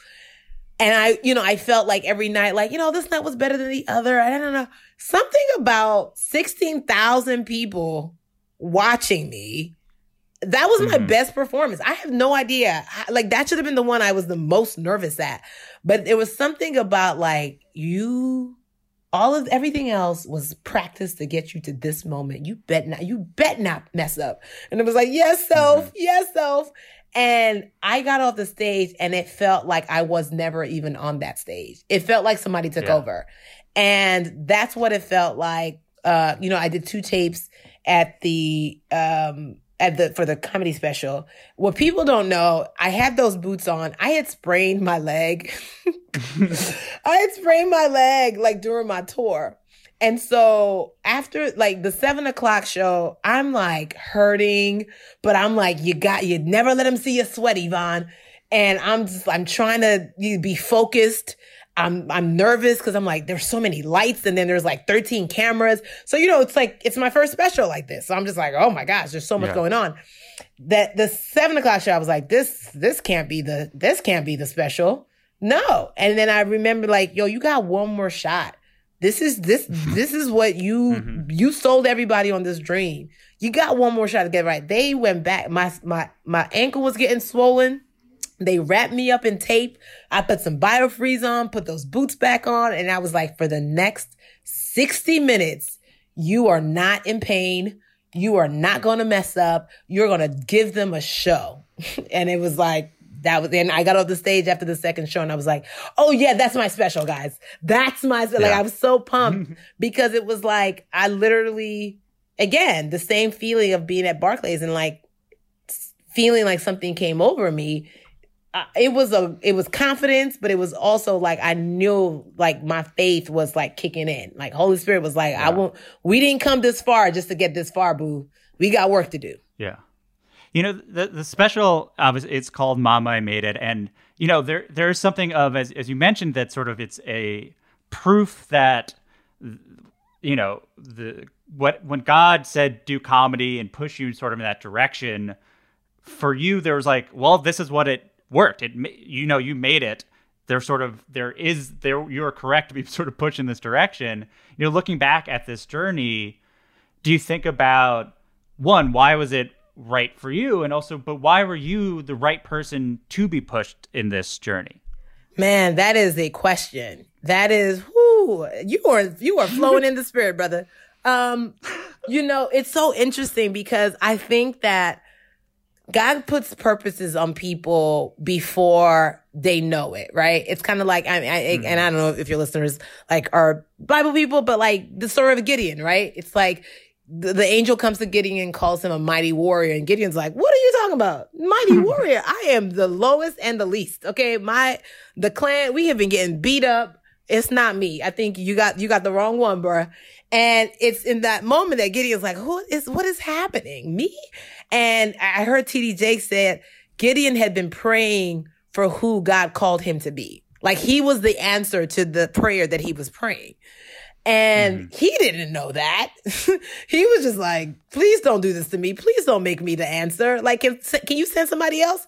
And I, you know, I felt like every night, like, you know, this night was better than the other. I don't know. Something about 16,000 people watching me. That was my mm-hmm. best performance. I have no idea. Like, that should have been the one I was the most nervous at. But it was something about like, you all of everything else was practice to get you to this moment. You bet not, you bet not mess up. And it was like, yes, self, mm-hmm. yes, self. And I got off the stage and it felt like I was never even on that stage. It felt like somebody took Yeah. over. And that's what it felt like. Uh, you know, I did two tapes at the um at the for the comedy special. What people don't know, I had those boots on. I had sprained my leg. I had sprained my leg like during my tour. And so after like the seven o'clock show, I'm like hurting, but I'm like, you got, you never let them see you sweat, Yvonne. And I'm just, I'm trying to be focused. I'm, I'm nervous because I'm like, there's so many lights and then there's like 13 cameras. So, you know, it's like, it's my first special like this. So I'm just like, oh my gosh, there's so much Yeah. going on. That the seven o'clock show, I was like, this, this can't be the, this can't be the special. No. And then I remember like, yo, you got one more shot. This is this this is what you mm-hmm. you sold everybody on this dream. You got one more shot to get right. They went back. My my my ankle was getting swollen. They wrapped me up in tape. I put some biofreeze on, put those boots back on, and I was like, for the next 60 minutes, you are not in pain. You are not going to mess up. You're going to give them a show. and it was like, that was, and I got off the stage after the second show and I was like, oh yeah, that's my special, guys. That's my, like, I was so pumped because it was like, I literally, again, the same feeling of being at Barclays and like feeling like something came over me. Uh, it was a, it was confidence, but it was also like I knew like my faith was like kicking in. Like Holy Spirit was like, I won't. We didn't come this far just to get this far, boo. We got work to do. Yeah. You know, the the special uh, it's called Mama I Made It and you know, there there's something of as as you mentioned that sort of it's a proof that you know, the what when God said do comedy and push you sort of in that direction, for you there was like, well, this is what it worked. It you know, you made it. There sort of there is there you're correct to be sort of pushed in this direction. You know, looking back at this journey, do you think about one why was it right for you and also but why were you the right person to be pushed in this journey Man, that is a question. That is, whoo, you are you are flowing in the spirit, brother. Um, you know, it's so interesting because I think that God puts purposes on people before they know it, right? It's kind of like I, I and I don't know if your listeners like are Bible people, but like the story of Gideon, right? It's like the, the angel comes to Gideon and calls him a mighty warrior, and Gideon's like, "What are you talking about, mighty warrior? I am the lowest and the least. Okay, my the clan we have been getting beat up. It's not me. I think you got you got the wrong one, bruh. And it's in that moment that Gideon's like, "Who is what is happening? Me?" And I heard TD Jakes said Gideon had been praying for who God called him to be. Like he was the answer to the prayer that he was praying. And mm-hmm. he didn't know that. he was just like, please don't do this to me. Please don't make me the answer. Like, can, can you send somebody else?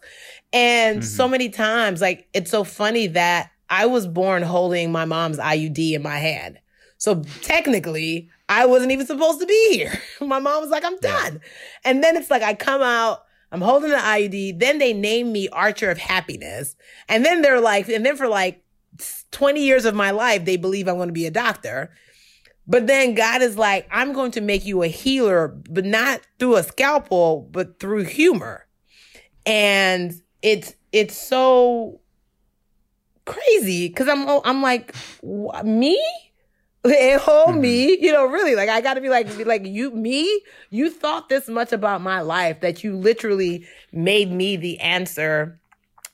And so mm-hmm. many times, like, it's so funny that I was born holding my mom's IUD in my hand. So technically, I wasn't even supposed to be here. My mom was like, I'm done. And then it's like, I come out, I'm holding the IUD. Then they name me Archer of Happiness. And then they're like, and then for like 20 years of my life, they believe I'm going to be a doctor. But then God is like, I'm going to make you a healer, but not through a scalpel, but through humor. And it's, it's so crazy because I'm, I'm like, "Wha- me? Mm-hmm. Oh, me? You know, really, like, I gotta be like, be like, you, me? You thought this much about my life that you literally made me the answer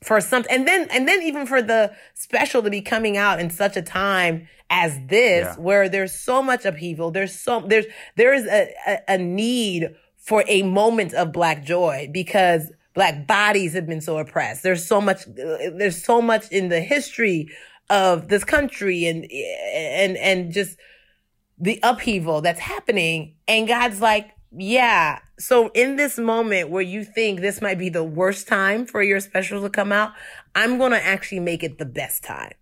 for something and then and then even for the special to be coming out in such a time as this Yeah. where there's so much upheaval there's so there's there is a, a, a need for a moment of black joy because black bodies have been so oppressed there's so much uh, there's so much in the history of this country and and and just the upheaval that's happening. And God's like, yeah. So in this moment where you think this might be the worst time for your special to come out, I'm going to actually make it the best time.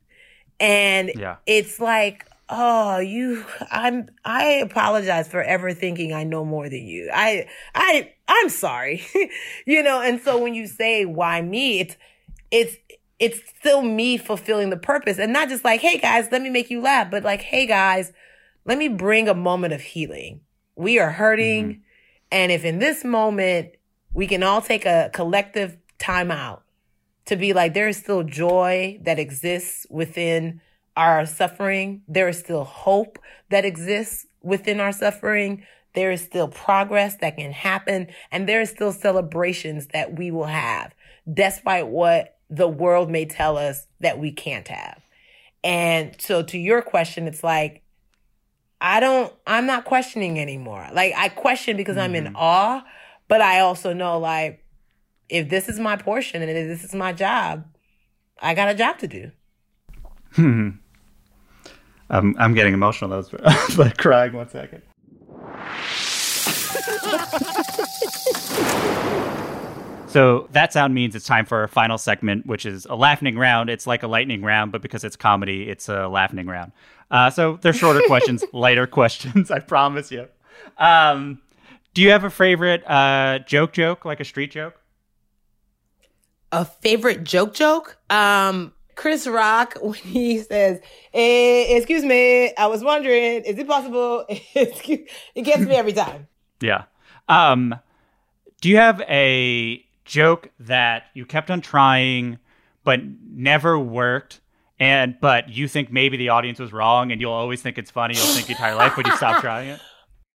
And Yeah. it's like, oh, you, I'm, I apologize for ever thinking I know more than you. I, I, I'm sorry. you know, and so when you say why me, it's, it's, it's still me fulfilling the purpose and not just like, hey guys, let me make you laugh, but like, hey guys, let me bring a moment of healing. We are hurting. Mm-hmm. And if in this moment we can all take a collective time out to be like, there is still joy that exists within our suffering. There is still hope that exists within our suffering. There is still progress that can happen and there is still celebrations that we will have despite what the world may tell us that we can't have. And so to your question, it's like, I don't, I'm not questioning anymore. Like I question because mm-hmm. I'm in mm-hmm. awe, but I also know like, if this is my portion and if this is my job, I got a job to do. Hmm. I'm I'm getting emotional. That was like crying. One second. so that sound means it's time for our final segment, which is a laughing round. It's like a lightning round, but because it's comedy, it's a laughing round. Uh, so they're shorter questions, lighter questions. I promise you. Um, do you have a favorite uh, joke? Joke like a street joke? A favorite joke? Joke? Um, Chris Rock when he says, eh, "Excuse me, I was wondering, is it possible?" it gets me every time. Yeah. Um, do you have a joke that you kept on trying but never worked? And but you think maybe the audience was wrong, and you'll always think it's funny. You'll think your entire life, when you stop trying it.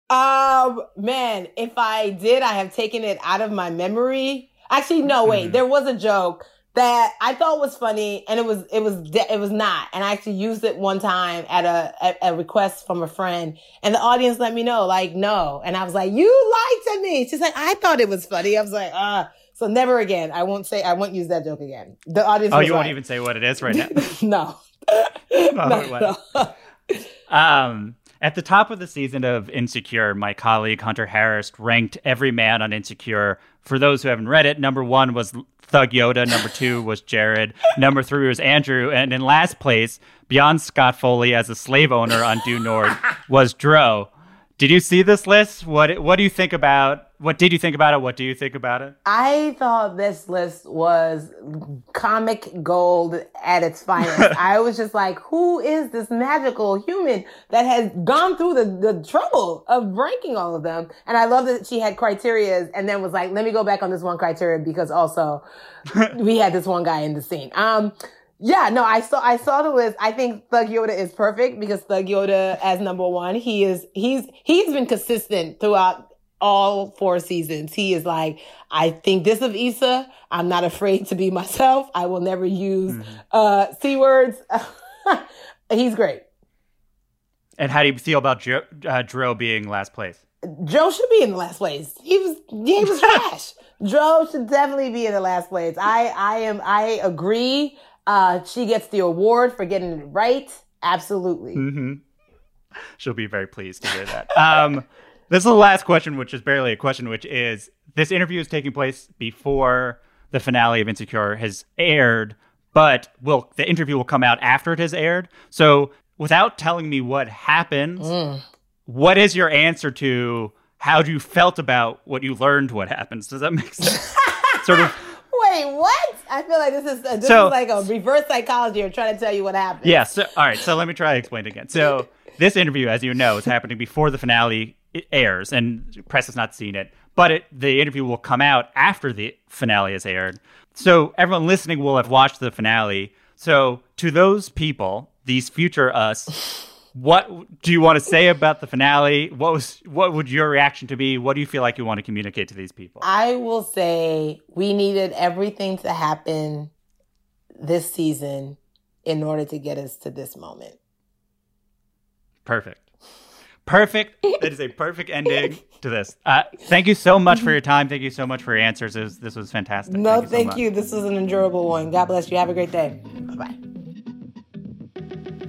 Um, man, if I did, I have taken it out of my memory. Actually, no, wait. Mm-hmm. There was a joke that I thought was funny, and it was it was de- it was not. And I actually used it one time at a, at a request from a friend, and the audience let me know, like, no. And I was like, you lied to me. She's like, I thought it was funny. I was like, ah. Uh. So never again. I won't say. I won't use that joke again. The audience. Oh, you like, won't even say what it is right now. no. no, no. um. At the top of the season of Insecure, my colleague Hunter Harris ranked every man on Insecure. For those who haven't read it, number one was Thug Yoda, number two was Jared, number three was Andrew, and in last place, beyond Scott Foley as a slave owner on Due North, was Dro. Did you see this list? What What do you think about? What did you think about it? What do you think about it? I thought this list was comic gold at its finest. I was just like, who is this magical human that has gone through the, the trouble of ranking all of them? And I love that she had criteria and then was like, let me go back on this one criteria because also we had this one guy in the scene. Um, yeah, no, I saw I saw the list. I think Thug Yoda is perfect because Thug Yoda as number one, he is he's he's been consistent throughout all four seasons. He is like, I think this of Issa. I'm not afraid to be myself. I will never use mm-hmm. uh c words. he's great. And how do you feel about Joe, uh, Dro being last place? Joe should be in the last place. He was he was trash. Dro should definitely be in the last place. I I am I agree. Uh, she gets the award for getting it right. Absolutely. Mm-hmm. She'll be very pleased to hear that. Um, this is the last question, which is barely a question, which is this interview is taking place before the finale of Insecure has aired, but will the interview will come out after it has aired. So without telling me what happens, mm. what is your answer to how do you felt about what you learned what happens? Does that make sense? sort of Wait, what? I feel like this is a, this so, is like a reverse psychology or trying to tell you what happened. Yeah. So, all right. So let me try to explain it again. So this interview, as you know, is happening before the finale airs, and press has not seen it. But it, the interview will come out after the finale is aired. So everyone listening will have watched the finale. So to those people, these future us what do you want to say about the finale? What was what would your reaction to be? What do you feel like you want to communicate to these people? I will say we needed everything to happen this season in order to get us to this moment. Perfect. Perfect. that is a perfect ending to this. Uh, thank you so much for your time. Thank you so much for your answers. Was, this was fantastic. No, thank, you, thank so you. This was an enjoyable one. God bless you. Have a great day. Bye bye.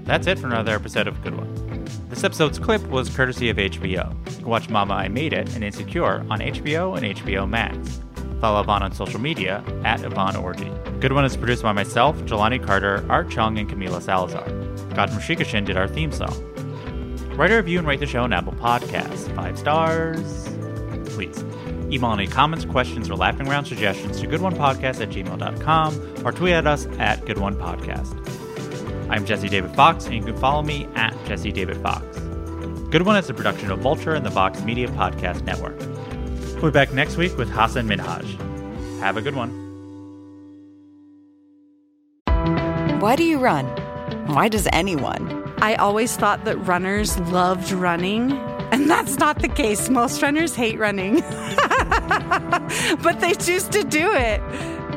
That's it for another episode of Good One. This episode's clip was courtesy of HBO. Watch Mama I Made It and Insecure on HBO and HBO Max. Follow Yvonne on social media at Yvonne Orji. Good One is produced by myself, Jelani Carter, Art Chung, and Camila Salazar. Gautam Srikishan did our theme song. Write a review and rate the show on Apple Podcasts. Five stars. Please. Email any comments, questions, or laughing round suggestions to goodonepodcast at gmail.com or tweet at us at goodonepodcast. I'm Jesse David Fox, and you can follow me at Jesse David Fox. Good One is a production of Vulture and the Vox Media Podcast Network. We'll be back next week with Hasan Minhaj. Have a good one. Why do you run? Why does anyone? I always thought that runners loved running, and that's not the case. Most runners hate running, but they choose to do it.